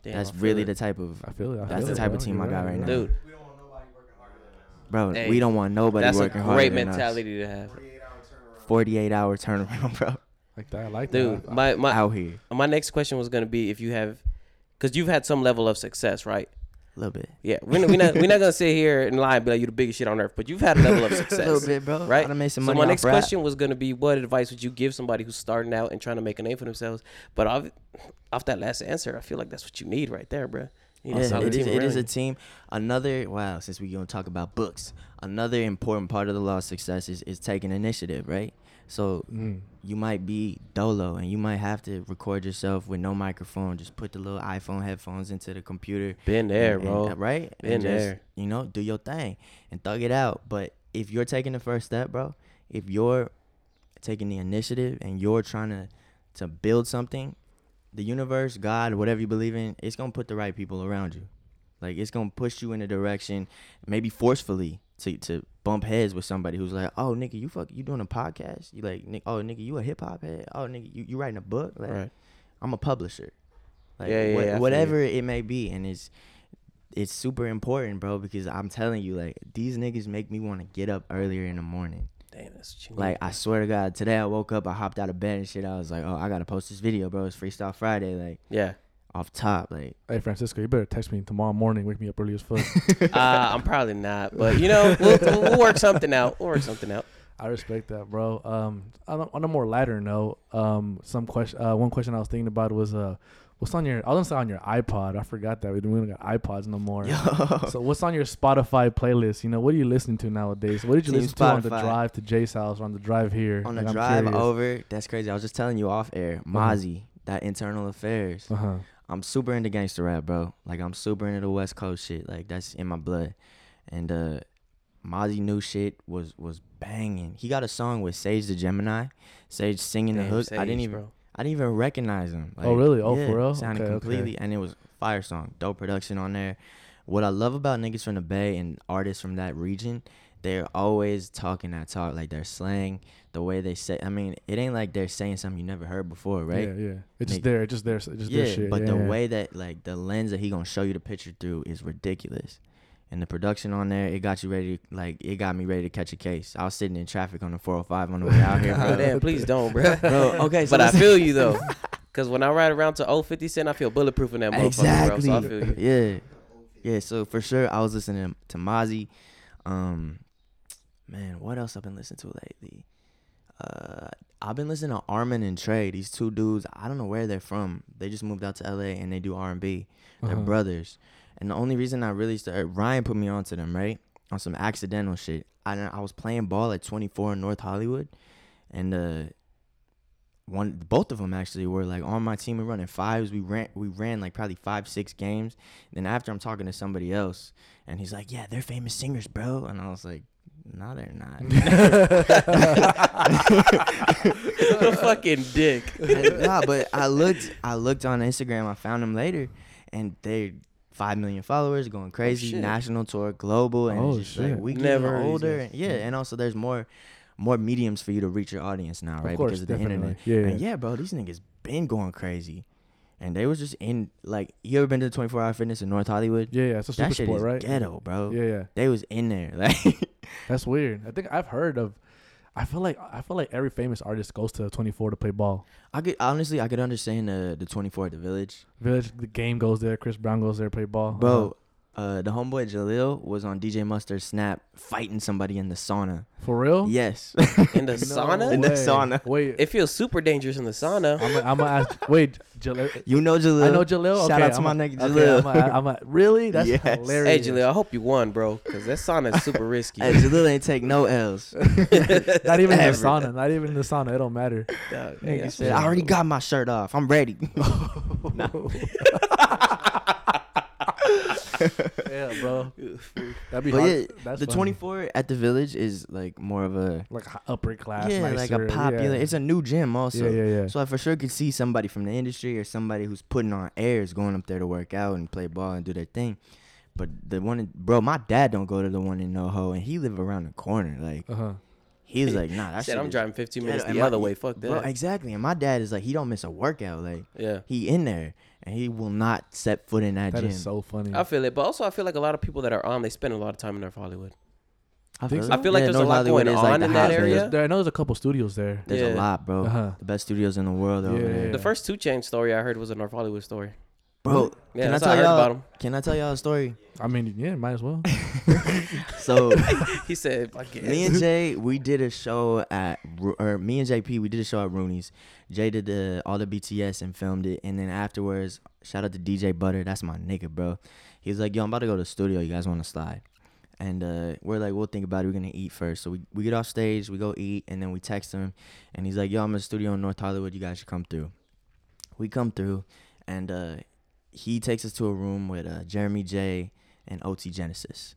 S4: Damn,
S6: that's really
S4: it.
S6: the type of
S5: I feel it. I
S6: That's
S5: feel
S6: the
S5: it,
S6: type of team I got right now.
S4: dude.
S6: bro.
S4: Hey,
S6: we don't want nobody
S4: That's
S6: working harder than us.
S4: That's a great mentality to have,
S6: 48 hour turnaround, bro.
S5: Like that. I like
S4: dude.
S5: that.
S4: My my
S6: Out here,
S4: my next question was gonna be if you have, because you've had some level of success, right?
S6: A little bit,
S4: Yeah, we're, not- we're not we're not gonna sit here and lie and be like you the biggest shit on earth, but you've had a level of success.
S6: a little bit, bro.
S4: right?
S6: I made some money
S4: so
S6: my
S4: next
S6: rap.
S4: question was gonna be, what advice would you give somebody who's starting out and trying to make a name for themselves? But off, off that last answer, I feel like that's what you need right there, bro. You need a
S6: Yeah,
S4: solid
S6: it, is, it is a team. Another wow. Since we're gonna talk about books, another important part of the law of success is, is taking initiative, right? So
S5: Mm.
S6: you might be dolo and you might have to record yourself with no microphone. Just put the little iPhone headphones into the computer.
S4: Been there,
S6: and-
S4: bro.
S6: and- right?
S4: Been
S6: and just,
S4: there.
S6: You know, do your thing and thug it out. But if you're taking the first step, bro, if you're taking the initiative and you're trying to to build something, the universe, God, whatever you believe in, it's gonna put the right people around you. Like it's gonna push you in a direction, maybe forcefully, to to bump heads with somebody who's like, oh nigga, you fuck, you doing a podcast? You like, "Nick- oh nigga, you a hip hop head? Oh nigga, you, you writing a book? Like,
S4: Right.
S6: I'm a publisher. Like
S4: Yeah, yeah,
S6: what-
S4: yeah,
S6: whatever it may be, and it's it's super important, bro, because I'm telling you, like these niggas make me want to get up earlier in the morning.
S4: Damn, that's what you need.
S6: Like I swear to God, today I woke up, I hopped out of bed and shit. I was like, oh, I gotta post this video, bro. It's Freestyle Friday, like
S4: yeah.
S6: Off top, like
S5: Hey Francisco, you better text me tomorrow morning. Wake me up early as fuck.
S4: Uh, I'm probably not, but you know, we'll, we'll, we'll work something out. We'll work something out.
S5: I respect that, bro. Um, on a, more lighter note, um, some question, uh, one question I was thinking about was, uh, what's on your? I was gonna say on your iPod. I forgot that we don't, we don't got iPods no more.
S6: yo,
S5: So what's on your Spotify playlist? You know, what are you listening to nowadays? What did you
S6: Team
S5: listen to on the drive to Jay's house or on the drive here?
S6: on the
S5: Like, I'm
S6: drive
S5: curious.
S6: over, that's crazy. I was just telling you off air, Mozzy, that internal affairs.
S5: Uh-huh.
S6: I'm super into gangster rap, bro. Like I'm super into the West Coast shit. Like that's in my blood. And uh Mozzy new shit was was banging. He got a song with Sage the Gemini. Sage singing the
S4: Damn,
S6: hook. I didn't even
S4: bro.
S6: I didn't even recognize him.
S5: Oh, really? Oh, for real?
S6: Sounded
S5: Okay, okay.
S6: completely and it was fire song. Dope production on there. What I love about niggas from the Bay and artists from that region, they're always talking that talk. Like their slang, the way they say I mean, it ain't like they're saying something you never heard before, right?
S5: Yeah, yeah. It's just there. It's just there. Just
S6: yeah,
S5: there shit.
S6: but
S5: yeah,
S6: the
S5: yeah.
S6: way that like the lens that he gonna show you the picture through is ridiculous. And the production on there, it got you ready. Like it got me ready to catch a case. I was sitting in traffic on the 405 on the way out here,
S4: Oh,
S6: bro.
S4: damn, please don't, bro.
S6: Bro, okay, so
S4: but I feel you though, because when I ride around to old 50 Cent, I feel bulletproof in that motherfucker,
S6: exactly.
S4: bro. So I feel you.
S6: Yeah, yeah. So for sure, I was listening to Mozzy. Um, man, what else I've been listening to lately? Uh, I've been listening to Armon and Trey. These two dudes, I don't know where they're from. They just moved out to LA and they do R and B. They're
S5: Uh-huh.
S6: brothers. And the only reason I really started, Ryan put me onto them, right? On some accidental shit. I I was playing ball at 24 in North Hollywood, and uh, one both of them actually were like on my team. We running fives. We ran we ran like probably five six games. Then after I'm talking to somebody else, and he's like, "Yeah, they're famous singers, bro," and I was like. No, they're not.
S4: What a fucking dick.
S6: And, nah, but I looked. I looked on Instagram. I found them later, and they five million followers, going oh, crazy,
S4: shit.
S6: national tour, global, and
S5: Oh,
S6: it's just like
S5: shit.
S6: we
S4: Never
S6: getting
S4: heard these
S6: older. And, yeah, and also there's more, more mediums for you to reach your audience now, right?
S5: Of course,
S6: because of the
S5: definitely.
S6: internet.
S5: Yeah,
S6: And
S5: yeah.
S6: yeah, bro, these niggas been going crazy, and they was just in like you ever been to the 24 Hour Fitness in North Hollywood?
S5: Yeah, yeah. It's a super
S6: that shit
S5: sport,
S6: is
S5: right?
S6: ghetto, bro.
S5: Yeah, yeah.
S6: They was in there like.
S5: That's weird. I think I've heard of. I feel like I feel like every famous artist goes to 24 to play ball.
S6: I could honestly, I could understand the the 24 at the Village,
S5: Village, the game goes there. Chris Brown goes there play ball.
S6: bro. Uh-huh. Uh, the homeboy Jalil was on DJ Mustard Snap fighting somebody in the sauna.
S5: For real?
S6: Yes,
S4: In the
S5: No
S4: sauna,
S6: In the sauna.
S5: Wait,
S4: it feels super dangerous in the sauna.
S5: I'm gonna I'm gonna ask. Wait, Jalil.
S6: you know Jalil.
S5: I know Jalil.
S6: Shout
S5: okay,
S6: out to
S5: I'm
S6: my
S5: a-
S6: nigga
S5: okay,
S6: Jalil.
S5: I'm a, I'm a, really? That's
S6: Yes.
S5: hilarious.
S4: Hey, Jalil, I hope you won, bro, because that sauna is super risky.
S6: Hey, Jalil ain't take no L's.
S5: Not even in the sauna. Not even in the sauna. It don't matter.
S4: Dog,
S5: Nigga
S4: hey,
S6: I already got my shirt off. I'm ready.
S5: Yeah, bro. That'd be
S6: But
S5: hard.
S6: yeah,
S5: That's
S6: the
S5: funny.
S6: 24 at the Village is like more of a
S5: like upper class.
S6: yeah, like a popular.
S5: Yeah.
S6: It's a new gym also.
S5: yeah, yeah, yeah.
S6: So I for sure could see somebody from the industry or somebody who's putting on airs going up there to work out and play ball and do their thing. But the one, in, bro, my dad don't go to the one in NoHo, and he live around the corner. Like
S5: uh huh.
S6: he's like, nah, that
S4: Said
S6: shit
S4: I'm
S6: is
S4: driving 15 minutes
S6: ghetto."
S4: the
S6: And my-
S4: other way. Fuck that.
S6: Bro, exactly. And my dad is like, he don't miss a workout. Like
S4: yeah.
S6: he in there, and he will not set foot in that,
S5: That
S6: gym.
S5: is so funny.
S4: I feel it, but also I feel like a lot of people that are on, they spend a lot of time in North Hollywood.
S6: I
S5: think
S6: feel,
S5: so?
S4: I feel like
S6: Yeah,
S4: there's a lot
S6: Hollywood
S4: going
S6: is, like,
S4: on in that area.
S5: There, I know there's a couple studios there.
S6: There's
S4: Yeah.
S6: a lot, bro.
S5: Uh-huh.
S6: The best studios in the world over
S5: Yeah,
S6: there.
S5: yeah.
S4: The first two chain story I heard was a North Hollywood story.
S6: Bro,
S4: Yeah,
S6: can I tell
S4: I
S6: y'all?
S4: about him.
S6: Can I tell y'all a story?
S5: I mean, yeah, might as well.
S6: So
S4: He said,
S6: me and Jay, we did a show at, or me and JP, we did a show at Rooney's. Jay did the all the BTS and filmed it, and then afterwards, shout out to DJ Butter, that's my nigga, bro. He was like, "Yo, I'm about to go to the studio. You guys want to slide?" And uh, we're like, "We'll think about it. We're gonna eat first. So we we get off stage, we go eat, and then we text him, and he's like, "Yo, I'm in the studio in North Hollywood. You guys should come through." We come through, and uh, he takes us to a room with uh, Jeremy J and OT Genasis.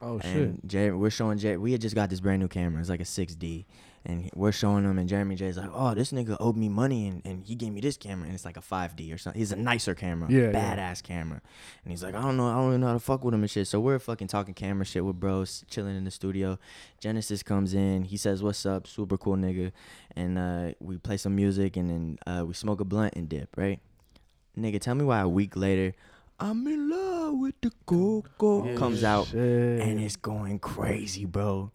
S5: Oh shit.
S6: And we're showing Jerry. We had just got this brand new camera. It's like a 6D, and we're showing him. And Jeremy J's like, "Oh, this nigga owed me money, and, and he gave me this camera, and it's like a 5D or something. He's a nicer camera,
S5: Yeah, yeah.
S6: badass camera." And he's like, "I don't know, I don't even know how to fuck with him and shit." So we're fucking talking camera shit with bros, chilling in the studio. Genasis comes in. He says, "What's up?" Super cool nigga, and uh, we play some music, and then uh, we smoke a blunt and dip. Right, nigga, tell me why a week later. I'm in love with the coco comes out
S5: Shit.
S6: and it's going crazy, bro.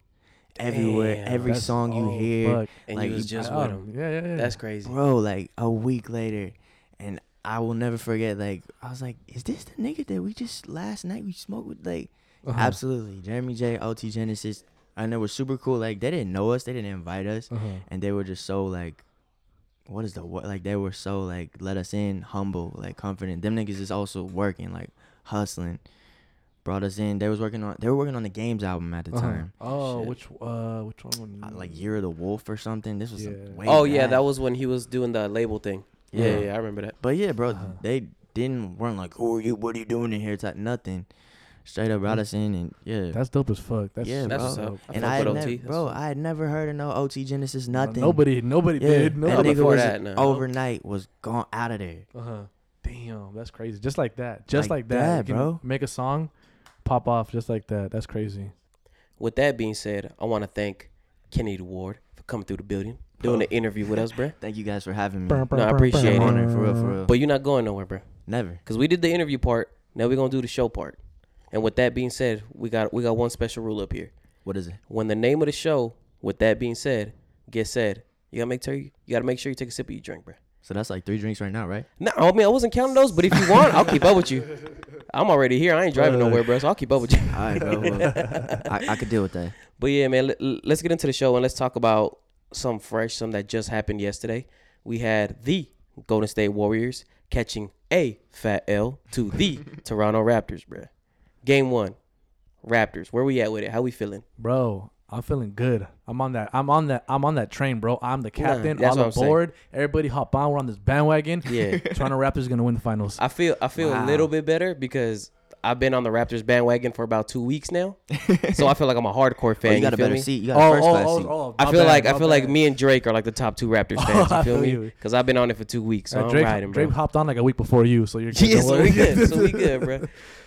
S6: Everywhere,
S4: Damn,
S6: every song you hear,
S5: fuck.
S4: and
S6: Like,
S4: you was just with him.
S5: Yeah, yeah, yeah.
S4: That's crazy.
S6: bro. Like a week later, and I will never forget. Like I was like, "Is this the nigga that we just last night we smoked with?" Like,
S5: Uh-huh.
S6: absolutely, Jeremy J, OT Genasis, and they were super cool. Like they didn't know us, they didn't invite us,
S5: Uh-huh.
S6: and they were just so like, what is the what? Like they were so like let us in, humble, like confident. Them niggas is also working, like hustling. Brought us in. They was working on. They were working on the Game's album at the
S5: Uh-huh.
S6: time.
S5: Oh,
S6: Shit.
S5: which uh, which one?
S6: Uh, like Year of the Wolf or something. This was
S5: Yeah.
S6: way
S4: Oh yeah, that was when he was doing the label thing. Yeah,
S6: Yeah.
S4: yeah, I remember that.
S6: But yeah, bro,
S5: Uh-huh.
S6: they didn't weren't like, who are you? What are you doing in here? Type nothing. Straight up brought us and yeah.
S5: That's dope as fuck. That's
S6: Yeah,
S4: That's
S6: bro.
S4: what's up.
S5: dope.
S4: I
S6: and
S4: fuck
S6: I had never, bro, I had never heard of no OT Genasis nothing.
S5: Nobody, nobody
S6: yeah,
S5: did.
S6: that
S5: Nobody.
S6: nigga
S4: before
S6: was
S4: that, no.
S6: overnight was gone out of there.
S5: Uh huh. Damn, that's crazy. Just like that. Just
S6: Like
S5: like, that,
S6: that, bro.
S5: Make a song, pop off just like that. That's crazy.
S4: With that being said, I want to thank Kennedy Ward for coming through the building, doing the interview with us, bruh.
S6: Thank you guys for having me.
S5: Burr, burr,
S4: I appreciate
S5: burr.
S4: it.
S6: Honor, for real, for real.
S4: But you're not going nowhere, bruh.
S6: Never.
S4: Because we did the interview part. Now we're going to do the show part. And with that being said, we got we got one special rule up here.
S6: What is it?
S4: When the name of the show, with that being said, gets said, you gotta make sure you, you gotta make sure you take a sip of your drink, bruh.
S6: So that's like three drinks right now, right?
S4: No, I mean I wasn't counting those, but if you want, I'll keep up with you. I'm already here. I ain't driving uh, nowhere, bro. So I'll keep up with you.
S6: All right, bro. Well, I, I could deal with that.
S4: But yeah, man, let, let's get into the show and let's talk about some fresh, some that just happened yesterday. We had the Golden State Warriors catching a fat L to the Toronto Raptors, bruh. Game one, Raptors. Where we at with it? How we feeling?
S5: Bro, I'm feeling good. I'm on that. I'm on that. I'm on that train, bro. I'm the captain.
S4: that's
S5: all
S4: what I'm saying.
S5: Everybody hop on. We're on this bandwagon.
S4: Yeah.
S5: Toronto Raptors is gonna win the finals.
S4: I feel I feel a little bit better because I've been on the Raptors bandwagon for about two weeks now, so I feel like I'm a hardcore
S6: Oh,
S4: fan.
S6: you got a better
S4: me?
S6: seat. You got a first class seat.
S4: I feel
S5: bad,
S4: like I
S5: my
S4: feel like me and Drake are like the top two Raptors fans.
S5: I
S4: You feel
S5: feel
S4: me? Because I've been on it for two weeks, so
S5: Uh,
S4: I'm
S5: Drake,
S4: riding, bro.
S5: Drake hopped on like a week before you, so you're good.
S4: Yeah, so we good. So we good, bro.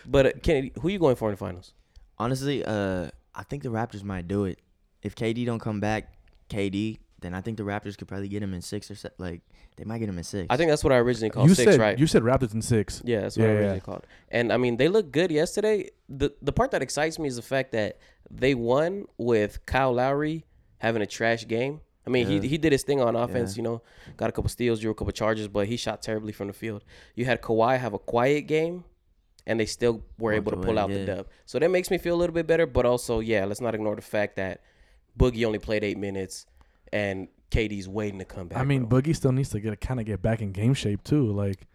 S4: But uh, Kennedy, who you going for in the finals?
S6: Honestly, uh, I think the Raptors might do it. If KD don't come back, KD, then I think the Raptors could probably get him in six or se- like they might get him in six.
S4: I think that's what I originally called
S5: you
S4: six,
S5: said
S4: right?
S5: you said Raptors in six.
S4: Yeah, that's what
S5: Yeah,
S4: I
S5: yeah.
S4: originally called. And I mean, they look good yesterday. The the part that excites me is the fact that they won with Kyle Lowry having a trash game. I mean,
S6: Yeah.
S4: he he did his thing on offense,
S6: Yeah.
S4: you know, got a couple steals, drew a couple charges, but he shot terribly from the field. You had Kawhi have a quiet game, and they still were able to pull
S6: away,
S4: out the dub. So that makes me feel a little bit better. But also, yeah, let's not ignore the fact that Boogie only played eight minutes, and KD's waiting to come back.
S5: I mean,
S4: bro.
S5: Boogie still needs to get kind of get back in game shape too. Like,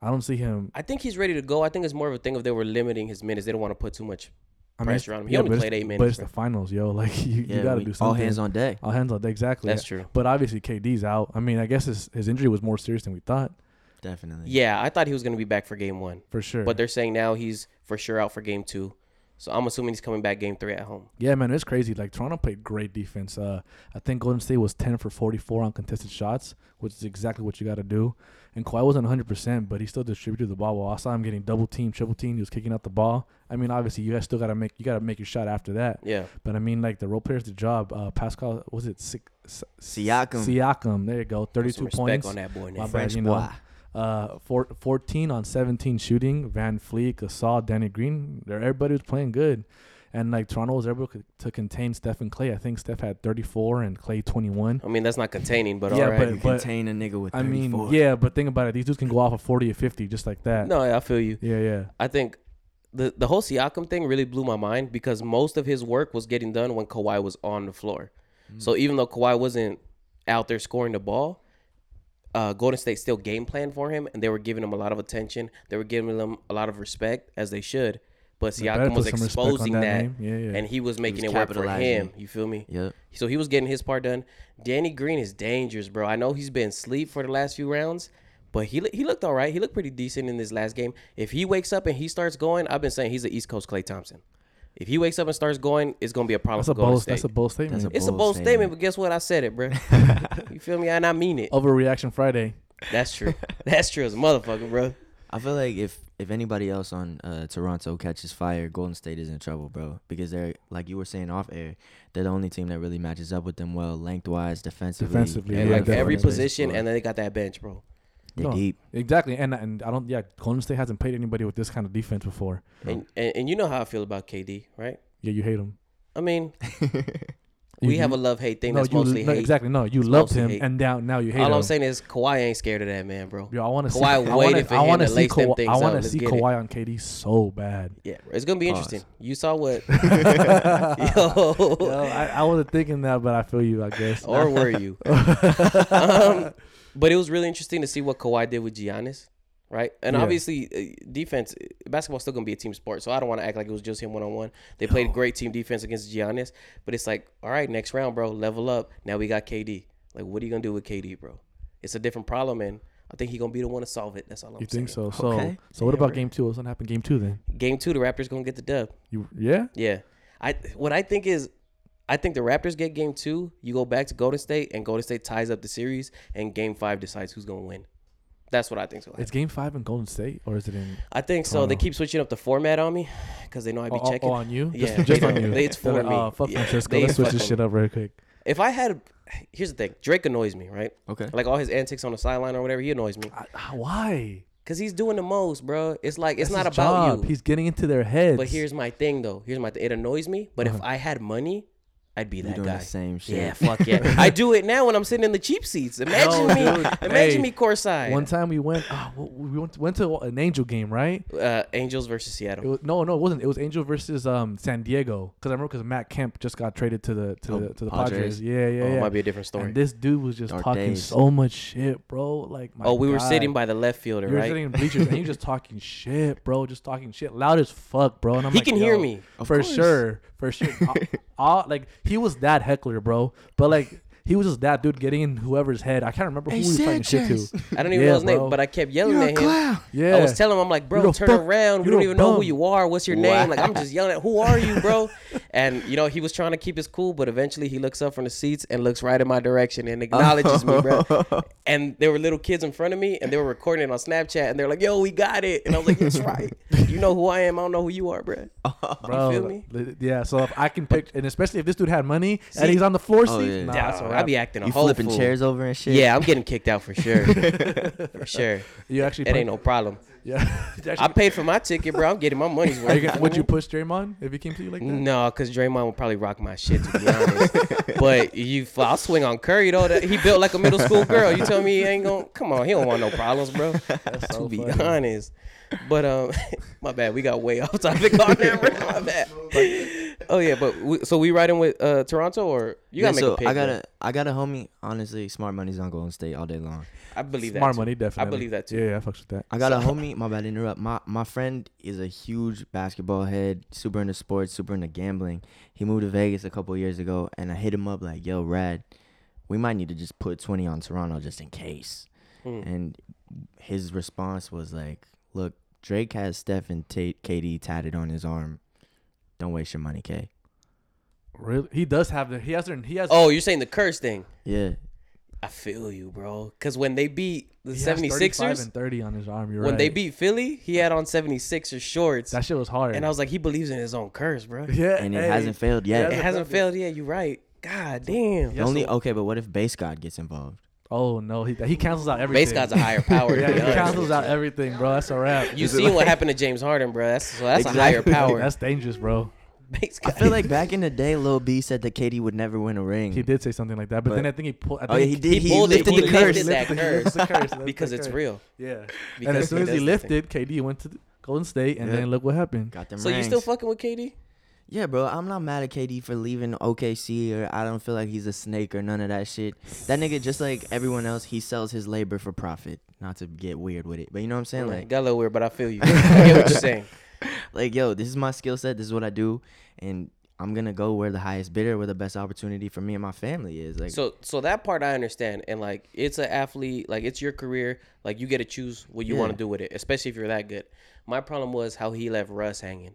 S5: I don't see him.
S4: I think he's ready to go. I think it's more of a thing of they were limiting his minutes. They don't want to put too much
S5: I mean,
S4: pressure on him. He only played
S5: it's-
S4: eight
S5: But
S4: minutes,
S5: it's the finals, yo. Like you,
S6: yeah,
S5: you got to do something.
S6: all hands on deck.
S5: All hands on deck. Exactly.
S4: That's true.
S5: But obviously, KD's out. I mean, I guess his his injury was more serious than we thought,
S6: Definitely.
S4: Yeah, I thought he was going to be back for game one,
S5: for sure.
S4: but they're saying now he's for sure out for game two. So I'm assuming he's coming back game three at home.
S5: Yeah, man, it's crazy. Like Toronto played great defense. Uh, I think Golden State was ten for forty four on contested shots, which is exactly what you got to do. And Kawhi wasn't one hundred percent, but he still distributed the ball. Well, I saw him getting double team, triple team. He was kicking out the ball. I mean, obviously, you guys still got to make you got to make your shot after that.
S4: Yeah.
S5: But I mean, like the role players, the job. Uh, Pascal was it Siak- S-
S6: Siakam.
S5: Siakam. There you go,
S4: Put
S5: thirty
S4: some
S5: two
S4: respect
S5: points.
S4: on that boy.
S5: My
S4: Name.
S5: bad,
S6: French
S5: you know.
S6: Boy.
S5: Uh, four, 14 on 17 shooting. VanVleet, Gasol, Danny Green. They're, everybody was playing good. And like Toronto was able to- to contain Steph and Klay. I think Steph had 34 and Klay 21.
S4: I mean, that's not containing, but
S5: Yeah,
S4: all right.
S5: but-
S6: You contain a nigga with
S5: I
S6: 34.
S5: mean, yeah, but think about it. These dudes can go off of 40 or 50 just like that.
S4: no, I feel you.
S5: Yeah, yeah.
S4: I think the the whole Siakam thing really blew my mind because most of his work was getting done when Kawhi was on the floor.
S5: Mm.
S4: So even though Kawhi wasn't out there scoring the ball, uh, Golden State still game plan for him, and they were giving him a lot of attention. They were giving him a lot of respect as they should. But
S5: They
S4: Siakam was
S5: some respect on
S4: exposing
S5: that
S4: that.
S5: Yeah, yeah.
S4: and he was making
S6: was
S4: it work for him. You feel me?
S6: Yeah.
S4: So he was getting his part done. Danny Green is dangerous, bro. I know he's been asleep for the last few rounds, but he he looked all right. He looked pretty decent in this last game. If he wakes up and he starts going, I've been saying he's the East Coast Klay Thompson. If he wakes up and starts going, it's gonna be a problem
S5: That's a bold. That's a bold statement.
S6: That's a
S4: it's a
S6: bold
S4: bold statement.
S6: statement.
S4: but guess what? I said it, bro. you feel me? And I mean it.
S5: Overreaction Friday.
S4: That's true. That's true as a motherfucker, bro.
S6: I feel like if if anybody else on uh, Toronto catches fire, Golden State is in trouble, bro. Because they're like you were saying off air, they're the only team that really matches up with them well, lengthwise, defensively,
S5: Defensively, Yeah,
S4: like every position, and then they got that bench, bro.
S6: They
S5: No.
S6: deep.
S5: Exactly. And and I don't. Yeah, Golden State hasn't played anybody with this kind of defense before.
S4: And, and and you know how I feel about KD, right?
S5: Yeah, you hate him.
S4: I mean,
S5: You-
S4: we have a love hate thing
S5: no,
S4: that's
S5: you,
S4: mostly
S5: no,
S4: hate.
S5: exactly. No, you
S4: It's
S5: loved him,
S4: hate.
S5: and now now you hate
S4: All
S5: him.
S4: All I'm saying is Kawhi ain't scared of that man, bro.
S5: Yo, I want to see.
S4: Kawhi
S5: I
S4: waited
S5: wanna,
S4: for
S5: I wanna
S4: to
S5: see
S4: lace them
S5: Kawhi.
S4: things
S5: I want to
S4: Let's
S5: see
S4: get it.
S5: Kawhi on KD so bad.
S4: Yeah, it's gonna be
S6: Pause.
S4: interesting. You saw what?
S5: Yo,
S4: Yo,
S5: I, I wasn't thinking that, but I feel you. I guess.
S4: or were you? um, but it was really interesting to see what Kawhi did with Giannis, right? And
S5: Yeah.
S4: obviously, uh, defense, basketball's still gonna be a team sport, so I don't want to act like it was just him one on one. They played great team defense against Giannis, but it's like, all right, next round, bro, level up. Now we got KD. Like, what are you gonna do with KD, bro? It's a different problem, and I think he's gonna be the one to solve it. That's all I'm
S5: You
S4: saying.
S5: You think so? So,
S6: Okay.
S5: so what
S6: Yeah,
S5: about
S6: bro.
S5: game two? What's gonna happen game two then?
S4: Game two, the Raptors gonna get the dub.
S5: You yeah?
S4: Yeah. I what I think is I think the Raptors get game two, you go back to Golden State, and Golden State ties up the series, and game five decides who's gonna win. That's what I think. So
S5: It's game five in Golden State, or is it in?
S4: I think so. They
S5: Toronto.
S4: keep switching up the format on me because they know I'd be
S5: oh, oh,
S4: checking.
S5: oh, on you?
S4: Yeah,
S5: just, just on you.
S4: they- it's for
S5: like,
S4: me.
S5: Oh, fuck
S4: Yeah,
S5: Francisco.
S4: they
S5: Let's switch this shit up real quick.
S4: If I had, here's the thing: Drake annoys me, right?
S6: Okay.
S4: Like all his antics on the sideline or whatever, he annoys me
S5: I, I- why?
S4: because he's doing the most, bro. It's like it's
S5: That's
S4: not about
S5: job.
S4: you.
S5: He's getting into their heads.
S4: But here's my thing, though. Here's my. Th- it annoys me. But if
S5: Uh-huh.
S4: I had money, I'd be
S6: You're
S4: that
S6: doing
S4: guy.
S6: the same shit.
S4: Yeah, fuck yeah. I do it now when I'm sitting in the cheap seats. Imagine
S5: No,
S4: me, imagine
S5: Hey,
S4: me courtside.
S5: One time we went, oh, we went went to an Angel game, right?
S4: uh, Angels versus
S5: It
S4: Seattle.
S5: was, no, no, it wasn't. It was Angel versus um San Diego. Because I remember because Matt Kemp just got traded to the to
S6: Oh,
S5: the to the
S6: Padres.
S5: Padres. Yeah, yeah,
S4: oh,
S5: yeah.
S4: it might be a different story.
S5: And this dude was just
S6: Dark
S5: talking
S6: days.
S5: so much shit, bro. Like, my
S4: oh, we were
S5: God.
S4: sitting by the left fielder,
S5: You were
S4: right?
S5: sitting in bleachers and you just talking shit, bro. Just talking shit, loud as fuck, bro. And I'm
S4: he
S5: like,
S4: can hear
S5: yo,
S4: me.
S6: Of
S5: for
S6: course.
S5: sure, for sure. all, all- like he was that heckler, bro. But like he was just that dude getting in whoever's head. I can't remember who he was talking shit to.
S4: I don't even
S5: Yeah,
S4: know his name, but I kept yelling
S6: You're
S4: at him.
S5: Yeah,
S4: I was telling him, I'm like, bro,
S5: You're
S4: turn
S5: fuck-
S4: around. We
S5: you're
S4: don't
S5: a
S4: even know who
S5: bum.
S4: you are. What's your name? Like, I'm just yelling at, who are you, bro? And, you know, he was trying to keep his cool, but eventually he looks up from the seats and looks right in my direction and acknowledges me, bro. And there were little kids in front of me and they were recording it on Snapchat and they're like, yo, we got it. And I was like, that's right. You know who I am. I don't know who you are, bro.
S5: bro.
S4: feel me?
S5: li- Yeah, so if I can pick, and especially if this dude had money
S4: See-
S5: and he's on the floor
S6: Oh,
S5: seat,
S6: yeah.
S5: nah,
S4: Yeah,
S5: it's over.
S4: I be acting a
S6: You
S4: whole
S6: flipping
S4: fool.
S6: chairs over and shit.
S4: Yeah, I'm getting kicked out for sure. for sure.
S5: You actually.
S4: It ain't no problem.
S5: Yeah.
S4: I paid for my ticket, bro. I'm getting my money's worth.
S5: You gonna, would you push Draymond if he came to you like that?
S4: No, because Draymond would probably rock my shit to be honest. but you, I'll swing on Curry though. That he built like a middle school girl. You tell me he ain't gonna? Come on, he don't want no problems, bro.
S5: That's
S4: to
S5: so
S4: be
S5: funny.
S4: honest. But um, my bad. We got way off topic on there. My bad. Oh yeah, but we, so we riding with uh Toronto or you gotta make
S6: so
S4: a pick.
S6: I got
S4: bro.
S6: a I got a homie. Honestly, smart money's on Golden State all day long.
S4: I believe
S5: Smart
S4: that. Smart
S5: money, definitely.
S4: I believe that too.
S5: Yeah, yeah, I fucks with that.
S6: I got a homie. My bad, to interrupt. My my friend is a huge basketball head, super into sports, super into gambling. He moved to Vegas a couple years ago, and I hit him up like, "Yo, Rad, we might need to just put twenty on Toronto just in case."
S4: Hmm.
S6: And his response was like, "Look, Drake has Steph and Tate, KD tatted on his arm. Don't waste your money, K."
S5: Really, he does have the. He has. their- He has.
S4: Oh, you're saying the curse thing?
S6: Yeah,
S4: I feel you, bro. Because when they beat the
S5: he has 35
S4: 76ers,
S5: and thirty on his arm. You're
S4: when
S5: right.
S4: they beat Philly, he had on 76ers shorts.
S5: that shit was hard.
S4: and I was like, he believes in his own curse, bro.
S5: yeah,
S6: and it
S5: hey.
S6: hasn't failed yet.
S4: It hasn't failed yet. You're right. God damn.
S5: Yeah,
S6: Only okay, but what if Base God gets involved?
S5: Oh no, he he cancels out everything.
S4: Base God's a higher power.
S5: yeah, he cancels out everything, bro. That's a wrap.
S4: You seen what happened to James Harden, bro? That's so that's a higher
S6: Exactly.
S4: power.
S5: That's dangerous, bro.
S4: Base
S6: I feel like back in the day, Lil B said that KD would never win a ring.
S5: He did say something like that, but,
S6: But-
S5: then I think he pulled. I think
S6: Oh yeah, he did.
S4: He
S6: He,
S4: pulled
S6: lifted
S4: He
S6: the curse.
S4: that
S5: Lifted the-
S4: curse.
S5: the curse.
S4: Because it's real.
S5: Yeah. and as soon as he lifted, KD went to Golden State, and
S6: Yeah.
S5: then look what happened.
S6: Got them
S4: So you still fucking with KD?
S6: Yeah, bro. I'm not mad at KD for leaving OKC, or I don't feel like he's a snake or none of that shit. That nigga, just like everyone else, he sells his labor for profit. Not to get weird with it, but you know what I'm saying?
S4: Like, got a little weird, but I feel you. I get what you're saying.
S6: like, yo, this is my skill set. This is what I do, and I'm gonna go where the highest bidder, where the best opportunity for me and my family is. Like,
S4: So so that part I understand, and like it's an athlete, like it's your career, like you get to choose what you want to do with it, especially if you're that good. My problem was how he left Russ hanging.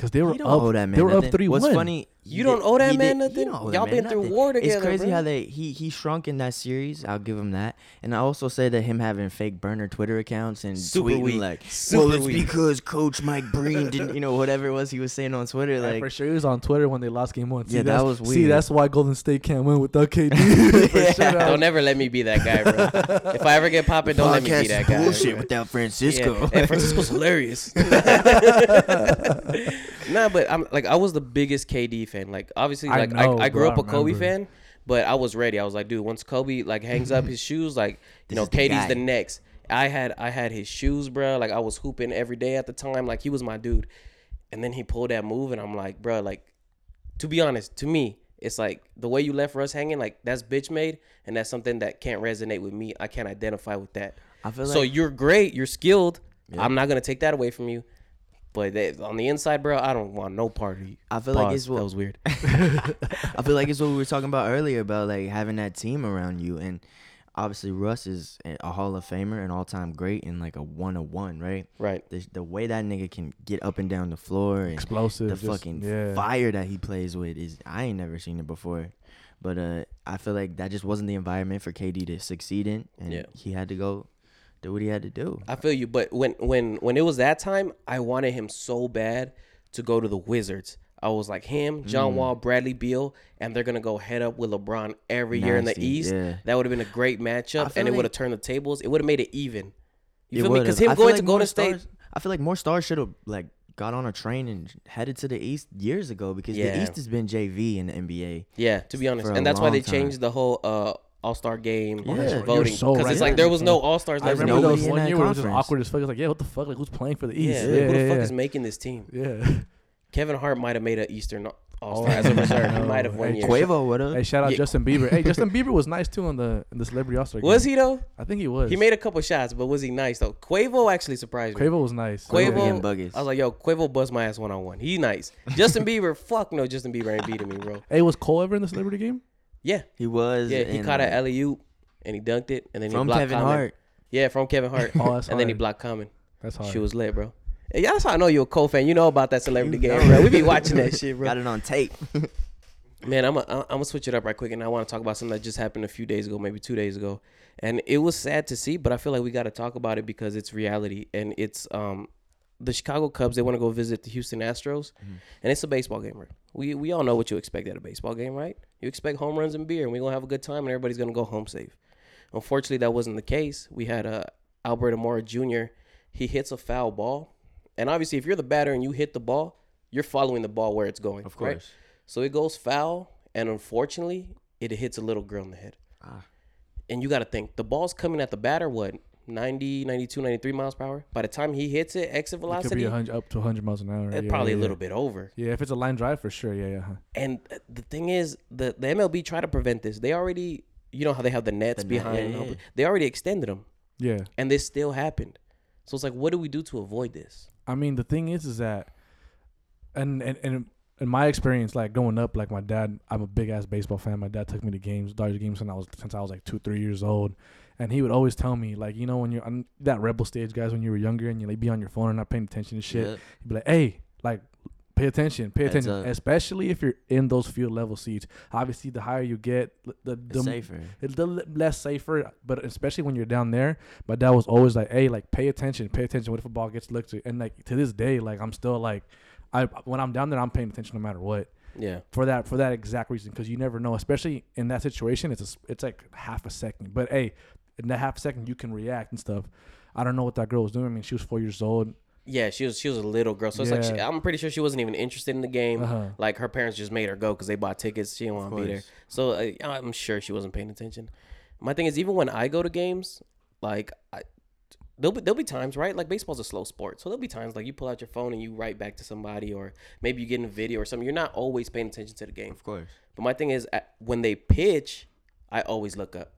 S5: Because they were
S6: don't
S5: up.
S6: that man
S5: they were up
S6: nothing.
S5: three
S6: What's
S5: one.
S6: funny? He
S4: You don't
S6: did-
S4: owe that man
S6: did-
S4: nothing?
S6: owe
S4: Y'all
S6: man
S4: been through
S6: nothing.
S4: war
S6: It's crazy
S4: bro.
S6: how they he he shrunk in that series. I'll give him that. And I also say that him having fake burner Twitter accounts and
S4: Super
S6: tweeting
S4: weak.
S6: like,
S4: Super
S6: well, it's
S4: weak."
S6: because Coach Mike Breen didn't, you know, whatever it was he was saying on Twitter.
S5: Yeah,
S6: Like,
S5: for sure, he was on Twitter when they lost game one. See,
S6: Yeah, that
S5: that's-
S6: was
S5: See, that's why Golden State can't win without KD. For
S6: Yeah.
S5: sure,
S4: Don't
S5: was-
S4: ever let me be that guy, bro. if I ever get popping, don't let me be that guy.
S6: bullshit without Francisco.
S4: Yeah. And Francisco's hilarious. nah, but I'm like I was the biggest KD fan. Like obviously,
S5: I
S4: like
S5: know,
S4: I, I grew
S5: bro,
S4: up a
S5: I
S4: Kobe fan, but I was ready. I was like, dude, once Kobe like hangs up his shoes, like you know,
S6: is the
S4: KD's the next. I had I had his shoes, bro. Like I was hooping every day at the time. Like he was my dude. And then he pulled that move, and I'm like, bro, like to be honest, to me, it's like the way you left Russ hanging, like that's bitch made, and that's something that can't resonate with me. I can't identify with that.
S6: I feel
S4: So
S6: like
S4: you're great, you're skilled.
S6: Yeah.
S4: I'm not gonna take that away from you. But that, on the inside, bro, I don't want no part of you.
S6: I feel like
S4: Pause.
S6: it's what
S4: that was weird.
S6: I feel like it's what we were talking about earlier about like having that team around you, and obviously Russ is a a Hall of Famer, an all-time great, and like a one of one, right?
S4: right.
S6: The, the way that nigga can get up and down the floor and
S5: explosive.
S6: the
S5: just-
S6: fucking
S5: yeah.
S6: fire that he plays with is I ain't never seen it before. But uh, I feel like that just wasn't the environment for KD to succeed in, and
S4: Yeah.
S6: he had to go do what he had to do.
S4: I feel you, but when when when it was that time, I wanted him so bad to go to the Wizards. I was like him,
S6: Mm.
S4: John Wall, Bradley Beal, and they're gonna go head up with LeBron every year in the East.
S6: yeah.
S4: That would have been a great matchup, and it would have turned the tables. It would have made it even. You
S6: It
S4: feel me? Because him going
S6: like
S4: to Golden State,
S6: I feel like more stars should have like got on a train and headed to the East years ago because
S4: Yeah.
S6: the East has been JV in the NBA.
S4: Yeah, to be honest, and that's why they
S6: time.
S4: changed the whole uh, All Star game
S6: Yeah. You're
S4: voting
S5: so
S4: because
S5: right.
S4: it's like there was no All Stars.
S5: I
S4: There was
S5: remember
S4: no
S5: those one
S6: that
S5: year where it was just
S6: conference.
S5: awkward as fuck. It's like, yeah, what the fuck? Like, who's playing for the East?
S4: Yeah,
S5: Yeah,
S4: like, who the
S5: yeah,
S4: fuck is making this team?
S5: Yeah.
S4: Kevin Hart might have made an Eastern All
S5: Oh,
S4: Star as a reserve. He might have one
S5: Hey,
S4: year.
S6: Quavo would have.
S5: Hey, shout out
S4: Yeah.
S5: Justin Bieber. Hey, Justin Bieber was nice too on the in the Celebrity All Star. Game.
S4: Was he though?
S5: I think he was.
S4: He made a couple shots, but was he nice though? Quavo actually surprised me.
S5: Quavo was nice.
S4: Quavo,
S6: getting buggies.
S4: I was like, yo, Quavo bust my ass one on one. He nice. Justin Bieber, fuck no, Justin Bieber ain't beating me, bro.
S5: Hey, was Cole ever in the Celebrity game?
S4: Yeah,
S6: He was.
S4: yeah, he
S6: in,
S4: caught an alley oop and he dunked it, and then he
S6: from
S4: blocked
S6: Kevin
S4: Common.
S6: Hart.
S4: Yeah, from Kevin Hart,
S5: Oh, that's
S4: and then he blocked Common.
S5: That's hard.
S4: She was lit, bro. Yeah, that's how I know you're a Cole fan. You know about that celebrity
S6: You
S4: game,
S6: know.
S4: bro. We be watching that shit, bro.
S6: Got it on tape.
S4: Man, I'm gonna I'm gonna switch it up right quick, and I want to talk about something that just happened a few days ago, maybe two days ago, and it was sad to see, but I feel like we got to talk about it because it's reality, and it's um the Chicago Cubs they want to go visit the Houston Astros, and it's a baseball game. Right? We we all know what you expect at a baseball game, right? You expect home runs and beer, and we're gonna have a good time, and everybody's gonna go home safe. Unfortunately, that wasn't the case. We had uh, Albert Almora Jr. He hits a foul ball, and obviously, if you're the batter and you hit the ball, you're following the ball where it's going.
S6: Of
S4: right?
S6: course.
S4: So it goes foul, and unfortunately, it hits a little girl in the head.
S6: Ah.
S4: And you got to think the ball's coming at the batter, what, 90, 92, 93 miles per hour? By the time he hits it, exit
S5: It could
S4: velocity,
S5: be 100, up to 100 miles an hour.
S4: it's
S5: yeah,
S4: probably
S5: yeah,
S4: a little
S5: yeah.
S4: bit over.
S5: Yeah, if it's a line drive, for sure. Yeah, yeah. huh.
S4: And uh, the thing is, the, the MLB try to prevent this. They already, you know how they have the nets
S6: The net,
S4: behind,
S6: yeah, yeah.
S4: they already extended them,
S5: Yeah.
S4: and this still happened. So it's like, what do we do to avoid this?
S5: I mean, the thing is, is that, and and and in my experience, like growing up, like my dad, I'm a big ass baseball fan. My dad took me to games, Dodger games, when I was since I was like two, three years old, and he would always tell me, like, you know, when you're on that rebel stage, guys, when you were younger and you like be on your phone and not paying attention to shit,
S6: Yeah.
S5: he'd be like, hey, like. Pay attention. Pay attention, especially if you're in those field level seats. Obviously, the higher you get, the the,
S6: safer.
S5: it's the less safer, but especially when you're down there. My dad was always like, "Hey, like pay attention, pay attention when a ball gets looked at." And like to this day, like I'm still like, I when I'm down there, I'm paying attention no matter what.
S4: Yeah.
S5: For that for that exact reason, because you never know, especially in that situation. It's a, it's like half a second, but hey, in that half second you can react and stuff. I don't know what that girl was doing. I mean, she was four years old.
S4: Yeah, she was she was a little girl, so it's like she, I'm pretty sure she wasn't even interested in the game.
S5: Uh-huh.
S4: Like her parents just made her go because they bought tickets. She didn't want to be there,
S6: course.
S4: so uh, I'm sure she wasn't paying attention. My thing is, even when I go to games, like I, there'll be there'll be times, right? Like baseball's a slow sport, so there'll be times like you pull out your phone and you write back to somebody, or maybe you get in a video or something. You're not always paying attention to the game.
S6: Of course.
S4: But my thing is, at, when they pitch, I always look up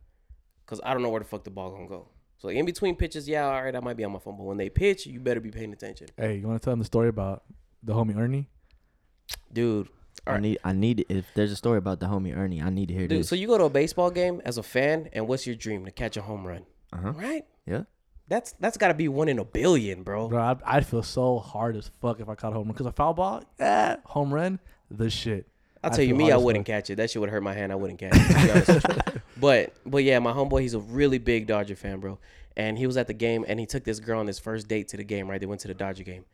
S4: because I don't know where the fuck the ball gonna go. So in between pitches, yeah, all right, I might be on my phone, but when they pitch, you better be paying attention,
S5: Hey, you want to tell them the story about the homie Ernie?
S4: dude.
S6: I need. I need. If there's a story about the homie Ernie, I need to hear
S4: Dude,
S6: this.
S4: so you go to a baseball game as a fan, and what's your dream? To catch a home run,
S6: uh-huh.
S4: right?
S6: Yeah.
S4: That's that's got to be one in a billion, bro.
S5: Bro, I'd, I'd feel so hard as fuck if I caught a home run. Because a foul ball, eh, home run, the shit.
S4: I'll
S5: I'd
S4: tell you, me, I wouldn't
S5: fuck.
S4: catch it. That shit would hurt my hand. I wouldn't catch it. to be honest with you. but but yeah, my homeboy, he's a really big Dodger fan, bro. And he was at the game, and he took this girl on his first date to the game. Right, they went to the Dodger game.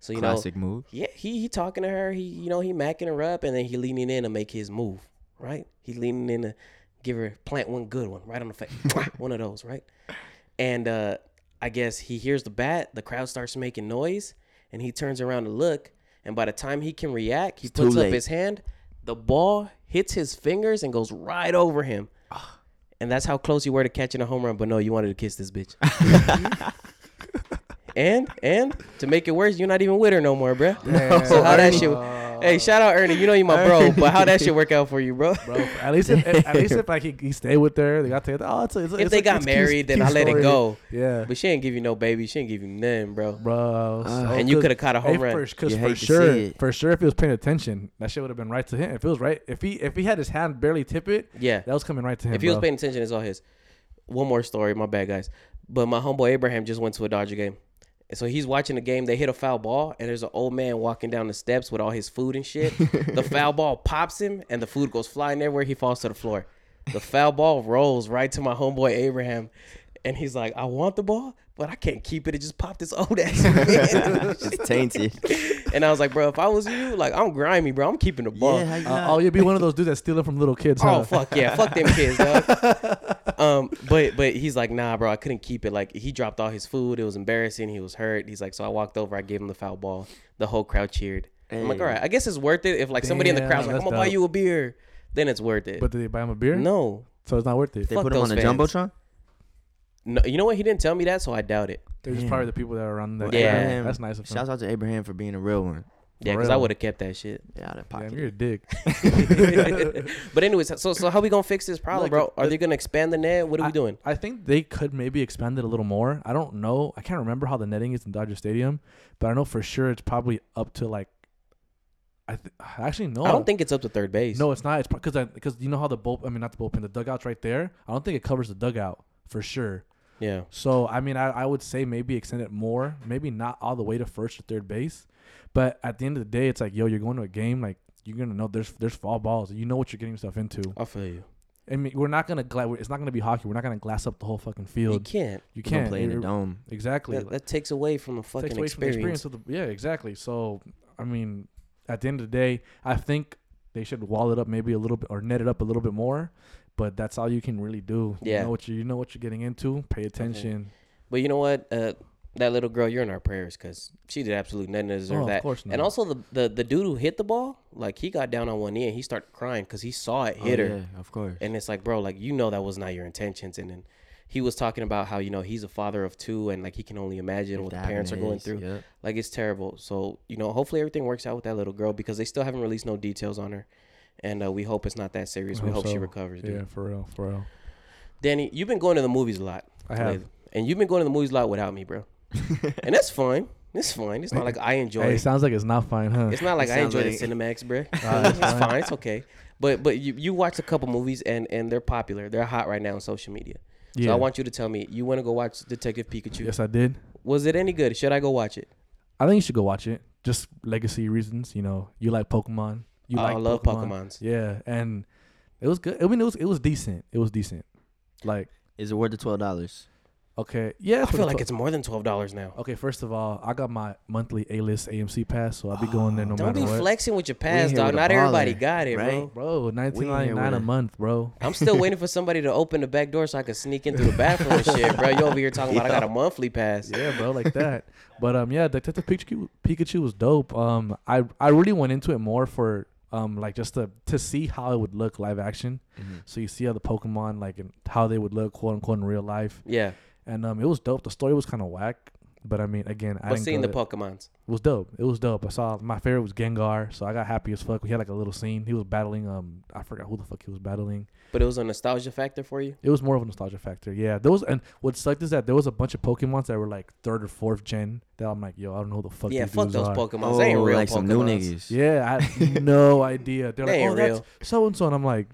S4: So you know,
S6: Classic move.
S4: Yeah, he he talking to her. He you know he macking her up, and then he leaning in to make his move. Right, he leaning in to give her plant one good one right on the face, one of those. Right, and uh, I guess he hears the bat. The crowd starts making noise, and he turns around to look. And by the time he can react, he
S6: It's
S4: puts up his hand. The ball hits his fingers and goes right over him. And that's how close you were to catching a home run. But no, you wanted to kiss this bitch. and and to make it worse, you're not even with her no more, bruh. So how that shit? Hey, uh, shout out Ernie. You know you my bro, but how that shit work out for you, bro?
S5: Bro, at least if, at least if like he, he stayed with her, they got together. Oh, it's a, it's
S4: If
S5: it's
S4: they
S5: a-
S4: got
S5: it's a cute-
S4: married, then
S5: cute
S4: I let it go.
S5: Yeah,
S4: But she ain't give you no baby. She ain't give you nothing, bro.
S5: bro. so-
S4: And you coulda caught a home run.
S5: Because
S6: You
S5: for sure, for sure, if he was paying attention, that shit would have been right to him. If it was right, if he if he had his hand barely tip it,
S4: Yeah.
S5: that was coming right to him.
S4: If he was paying attention, it's all his. One more story. My bad, guys. But my homeboy Abraham just went to a Dodger game. And so he's watching the game. They hit a foul ball, and there's an old man walking down the steps with all his food and shit. the foul ball pops him, and the food goes flying everywhere. He falls to the floor. The foul ball rolls right to my homeboy Abraham, and he's like, "I want the ball, but I can't keep it. It just popped this old ass man."
S6: It's tainted.
S4: And I was like, "Bro, if I was you, like, I'm grimy, bro. I'm keeping the ball."
S6: Yeah,
S5: Uh, oh, you'd be one of those dudes that stealing from little kids.
S4: Oh fuck yeah, fuck them kids, dog. um, but but he's like, nah, bro, I couldn't keep it. Like he dropped all his food. It was embarrassing. He was hurt. He's like, so I walked over. I gave him the foul ball. The whole crowd cheered. I'm like, all right, I guess it's worth it if like somebody in the crowd's like, I'm gonna buy you a beer. Then it's worth it.
S5: But did they buy him a beer?
S4: no,
S5: so it's not worth it.
S6: they
S4: fuck
S6: put him on
S4: those
S6: the
S4: fans.
S6: jumbotron.
S4: No, you know what? He didn't tell me that, so I doubt it.
S5: They're just
S6: Damn.
S5: probably the people that are around that.
S4: Yeah.
S6: Abraham-
S5: that's nice of him.
S6: Shouts out to Abraham for being a real one.
S4: Yeah, because I
S5: real.
S4: would have kept that shit.
S6: Yeah, out of
S5: Damn, you're a dick.
S4: but anyways, so so how we gonna fix this problem,
S5: Look,
S4: bro? Are
S5: the-
S4: they gonna expand the net? What are we doing?
S5: I think they could maybe expand it a little more. I don't know. I can't remember how the netting is in Dodger Stadium, but I know for sure it's probably up to like. I th- actually no.
S4: I don't think it's up to third base.
S5: No, it's not. It's because because you know how the bull. I mean, not the bullpen. The dugout's right there. I don't think it covers the dugout for sure.
S4: Yeah.
S5: So I mean, I, I would say maybe extend it more. Maybe not all the way to first or third base, but at the end of the day, it's like yo, you're going to a game. Like you're gonna know there's there's fall balls. You know what you're getting yourself into.
S4: I feel you.
S5: I mean, we're not gonna. Gla- it's not gonna be hockey. We're not gonna glass up the whole fucking field.
S4: You can't.
S5: You
S6: can't play in a dome.
S5: Exactly.
S4: That, that takes away from the fucking
S5: takes away from the
S4: experience.
S5: experience of the. Yeah, exactly. So I mean, at the end of the day, I think they should wall it up maybe a little bit or net it up a little bit more. But that's all you can really do.
S4: Yeah.
S5: You know what you, you know what you're getting into. Pay attention.
S4: But you know what? Uh, that little girl, you're in our prayers because she did absolutely nothing to deserve
S5: Oh, of course not.
S4: And also the, the the dude who hit the ball, like he got down on one knee and he started crying because he saw it hit
S6: oh,
S4: her.
S6: Yeah, of course.
S4: And it's like, bro, like you know that was not your intentions. And then he was talking about how you know he's a father of two and like he can only imagine
S6: If
S4: what the
S6: that
S4: parents are going through.
S6: Yep.
S4: Like it's terrible. So you know, hopefully everything works out with that little girl because they still haven't released no details on her. And uh, we hope it's not that serious.
S5: I
S4: We
S5: hope
S4: hope she recovers, dude.
S5: Yeah, for real, for real.
S4: Danny, you've been going to the movies a lot.
S5: I have.
S4: lately. And you've been going to the movies a lot without me, bro. and that's fine. It's fine. It's not like I enjoy
S5: Hey,
S4: it.
S5: it sounds like it's not fine, huh?
S4: It's not like
S6: It
S4: I enjoy
S6: like-
S4: the Cinemax, bro. It's fine. It's okay. But but you you watched a couple movies and and they're popular. They're hot right now on social media.
S5: yeah.
S4: So I want you to tell me you want to go watch Detective Pikachu.
S5: Yes, I did.
S4: Was it any good? Should I go watch it?
S5: I think you should go watch it. Just legacy reasons. You know, you like Pokemon. You
S4: I
S5: like
S4: love
S5: Pokemon.
S4: Pokemons.
S5: Yeah, and it was good. I mean, it was it was decent. It was decent. Like
S6: Is it worth the twelve dollars?
S5: okay, yeah.
S4: I
S5: for
S4: feel like
S5: tw-
S4: it's more than twelve dollars now.
S5: okay. First of all, I got my monthly A list AMC pass, so I'll be going there no matter what.
S4: Don't
S5: matter
S4: be
S5: what.
S4: flexing with your pass,
S6: here
S4: dog.
S6: with a
S4: Not everybody
S6: baller,
S4: got it, bro.
S6: right?
S5: Bro, nineteen ninety nine a
S6: with a-
S5: month, bro.
S4: I'm still waiting for somebody to open the back door so I can sneak in through the bathroom and shit, bro. You over here talking about I got a monthly pass.
S5: Yeah, bro, like that. But um, yeah, Detective Pikachu, Pikachu was dope. Um, I I really went into it more for um, like just to to see how it would look live action.
S6: Mm-hmm.
S5: So you see how the Pokemon like and how they would look, quote unquote, in real life.
S4: Yeah.
S5: And um, it was dope. The story was kind of whack, but I mean, again, I
S4: But
S5: didn't
S4: seeing the Pokemons.
S5: It was dope. It was dope. I saw my favorite was Gengar, so I got happy as fuck. We had like a little scene. He was battling um I forgot who the fuck he was battling.
S4: But it was a nostalgia factor for you?
S5: It was more of a nostalgia factor. Yeah. There was and what sucked is that there was a bunch of Pokemons that were like third or fourth gen that I'm like, yo, I don't know who the fuck
S4: yeah,
S5: these
S4: fuck
S5: dudes
S4: those
S5: are.
S4: Pokemons.
S6: Oh,
S4: they ain't real
S6: like
S4: Pokemons.
S6: some new niggas.
S5: Yeah, I no idea. They're
S4: They
S5: like,
S4: ain't
S5: oh,
S4: real.
S5: that's so and so, and I'm like,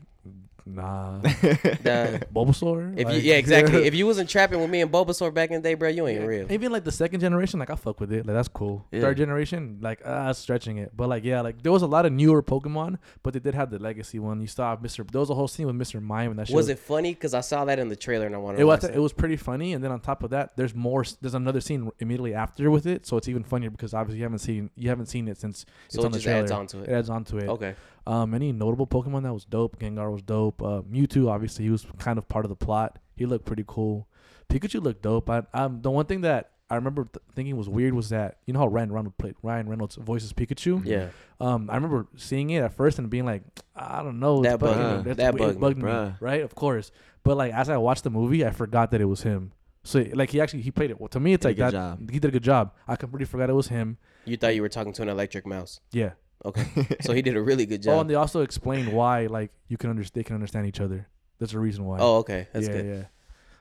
S5: nah,
S4: Nah.
S5: Bulbasaur.
S4: If you, yeah, exactly. if you wasn't trapping with me and Bulbasaur back in the day, bro, you ain't
S5: Yeah.
S4: real.
S5: Even like the second generation, like I fuck with it. Like that's cool.
S6: Yeah.
S5: Third generation, like ah, stretching it. But like yeah, like there was a lot of newer Pokemon, but they did have the legacy one. You saw Mr. There was a whole scene with Mr. Mime and that shit.
S4: Was it funny? Because I saw that in the trailer and I wanted
S5: It
S4: to
S5: was
S4: watch
S5: it was pretty funny, and then on top of that, there's more. There's another scene immediately after with it, so it's even funnier because obviously you haven't seen you haven't seen it since it's
S4: So
S5: on
S4: it
S5: the trailer.
S4: adds on to
S5: It
S4: it.
S5: adds on to it.
S4: Okay.
S5: Um, any notable Pokemon that was dope? Gengar was dope. Uh, Mewtwo, obviously, he was kind of part of the plot. He looked pretty cool. Pikachu looked dope. I, um, the one thing that I remember th- thinking was weird was that you know how Ryan Reynolds played Ryan Reynolds voices Pikachu.
S4: Yeah.
S5: Um, I remember seeing it at first and being like, I don't know,
S4: That bugged
S5: bugging
S6: me.
S4: That
S5: it
S4: bugged me,
S5: bugged me,
S6: bruh.
S5: right? Of course. But like as I watched the movie, I forgot that it was him. So like he actually he played it. Well, to me, it's like
S6: good
S5: that.
S6: job.
S5: He did a good job. I completely forgot it was him.
S4: You thought you were talking to an electric mouse.
S5: Yeah.
S4: Okay. so he did a really good job.
S5: Oh, and they also explained why like you can understand they can understand each other. That's a reason why.
S4: oh, okay. That's
S5: yeah,
S4: good.
S5: yeah.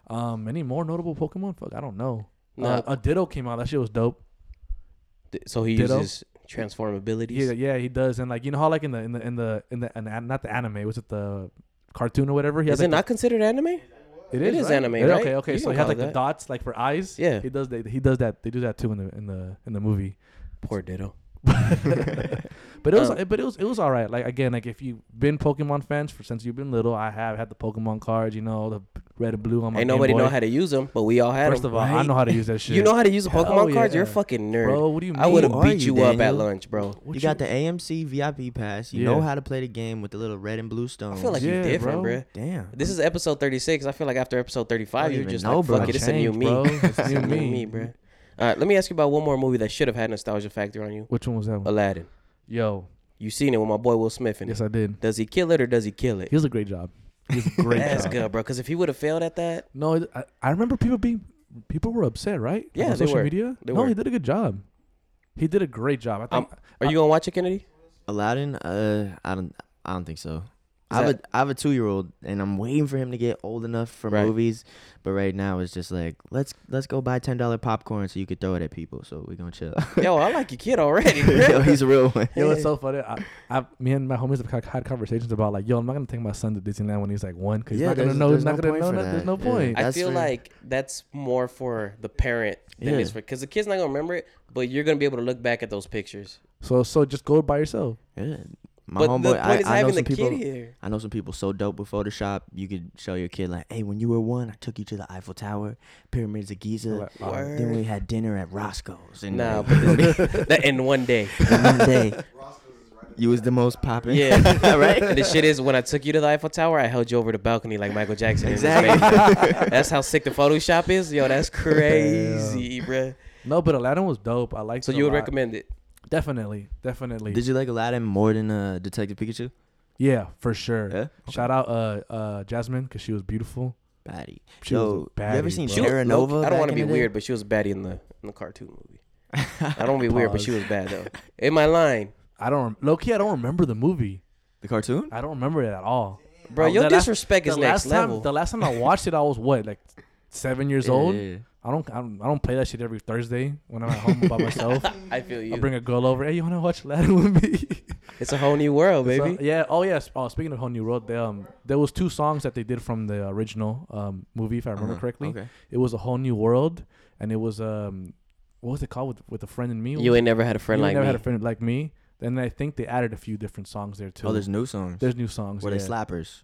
S5: Um, any more notable Pokemon? Fuck, I don't know.
S4: No,
S5: Uh, a Ditto came out. That shit was dope.
S4: th- so he
S5: Ditto?
S4: uses transform abilities.
S5: Yeah, yeah, he does. And like you know how like in the in the in the in the, in the not the anime was it the cartoon or whatever? He
S4: Is
S5: has,
S4: it
S5: like,
S4: not considered anime?
S5: It
S4: it
S5: is,
S4: is
S5: right?
S4: anime,
S5: Yeah,
S4: right?
S5: Okay, okay.
S4: You
S5: so he has like
S4: it
S5: the dots like for eyes.
S4: Yeah.
S5: He does that. He does that. They do that too in the in the in the movie.
S4: Poor Ditto.
S5: But it was,
S4: Um,
S5: but it was, it was all right. Like again, like if you've been Pokemon fans for since you've been little, I have had the Pokemon cards. You know, the red and blue on my.
S4: Ain't
S5: Game
S4: nobody
S5: Boy.
S4: know how to use them, but we all had
S5: First
S4: them.
S5: of all, I know how to use that shit.
S4: You know how to use the
S5: Hell
S4: Pokemon cards? You're a fucking nerd.
S5: bro? What do you mean?
S4: I would have beat
S6: you,
S4: you, up at lunch, bro.
S5: What
S6: you got the AMC VIP pass. You
S5: Yeah.
S6: know how to play the game with the little red and blue stones.
S4: I feel like
S5: Yeah,
S4: you're different,
S5: bro.
S4: bro.
S6: damn.
S4: This is episode 36. I feel like after episode 35, you're just
S6: know,
S4: like,
S6: bro.
S4: fuck it,
S5: I
S4: it's a new me.
S5: It's
S4: It's a new
S5: me.
S4: me, bro. All right, let me ask you about one more movie that should have had nostalgia factor on you.
S5: Which one was that one?
S4: Aladdin.
S5: Yo,
S4: You seen it with my boy Will Smith in it.
S5: yes, I did.
S4: Does he kill it or does he kill it?
S5: He was a great job. He was a great
S4: That's
S5: job.
S4: good, bro. Because if he would have failed at that,
S5: No, it- I, I remember people being people were upset, right? Like,
S4: Yeah,
S5: on
S4: they
S5: social
S4: were.
S5: media.
S4: They
S5: no,
S4: were.
S5: he did a good job. He did a great job. I
S4: Um,
S5: think.
S4: are you gonna watch it, Kennedy?
S6: Aladdin? Uh, I don't. I don't think so.
S4: Is
S6: I have
S4: that-
S6: a I have a two year old and I'm waiting for him to get old enough for
S4: Right.
S6: movies. But right now it's just like let's let's go buy ten dollar popcorn so you could throw it at people. So we're gonna chill.
S4: Yo, I like your kid already.
S6: Yo, he's a real one.
S5: Yo, it's so funny. I, I, me and my homies have had- had conversations about like, yo, I'm not gonna take my son to Disneyland when he's like one, cause
S6: Yeah,
S5: he's not gonna know.
S6: there's
S5: He's not
S6: no
S5: gonna
S6: point
S5: know.
S6: for
S5: that. There's no
S6: Yeah.
S5: point.
S4: I
S6: That's
S4: feel
S6: for-
S4: like that's more for the parent than
S6: Yeah.
S4: it's for because the kid's not gonna remember it, but you're gonna be able to look back at those pictures.
S5: So, so just go by yourself.
S6: Yeah. My
S4: but
S6: homeboy,
S4: the point
S6: I,
S4: is
S6: I know some people.
S4: here.
S6: I know some people so dope with Photoshop. You could show your kid like, "Hey, when you were one, I took you to the Eiffel Tower, pyramids of Giza.
S5: Like, uh,
S6: Then we had dinner at Roscoe's. And
S4: Nah,
S6: like,
S4: but that in one day.
S6: and one day, you was the most popping.
S4: Yeah,
S6: right.
S4: And the shit is, when I took you to the Eiffel Tower, I held you over the balcony like Michael Jackson.
S6: Exactly.
S4: that's how sick the Photoshop is. Yo, that's crazy, bruh.
S5: No, but Aladdin was dope. I like.
S4: So
S5: it a
S4: you would
S5: lot.
S4: recommend it?
S5: Definitely, definitely.
S6: Did you like Aladdin more than uh, Detective Pikachu?
S5: yeah, for sure.
S6: Yeah.
S5: Shout out uh uh Jasmine because she was beautiful.
S6: Baddie.
S5: She was a
S6: Yo, you ever seen
S5: bro.
S4: She was-
S6: Terra Nova?
S4: I don't want to be weird,
S6: day?
S4: but she was baddie in the in the cartoon movie. I don't want to be weird, but she was bad though. In my line,
S5: I don't low key. I don't remember the movie.
S6: the cartoon.
S5: I don't remember it at all.
S4: bro,
S5: Oh,
S4: your
S5: the last-
S4: disrespect is
S5: the
S4: next
S5: last
S4: level.
S5: time, the last time I watched it, I was what like seven years
S6: Yeah,
S5: old.
S6: yeah, yeah.
S5: I don't, I don't I don't play that shit every Thursday when I'm at home by myself.
S4: I feel you.
S5: I bring a girl over. Hey, you wanna watch Aladdin with me?
S4: it's a whole new world,
S5: So,
S4: baby.
S5: yeah. Oh yes. Oh, speaking of whole new world, they, um, there was two songs that they did from the original um movie, if I remember
S6: Uh-huh.
S5: correctly.
S6: Okay.
S5: It was a whole new world, and it was um, what was it called with with a friend and me?
S4: You ain't never had a friend
S5: You
S4: like
S5: never
S4: me.
S5: had a friend like me. Then I think they added a few different songs there too.
S6: Oh, there's new songs.
S5: there's new songs.
S6: Were
S5: yeah.
S6: they slappers?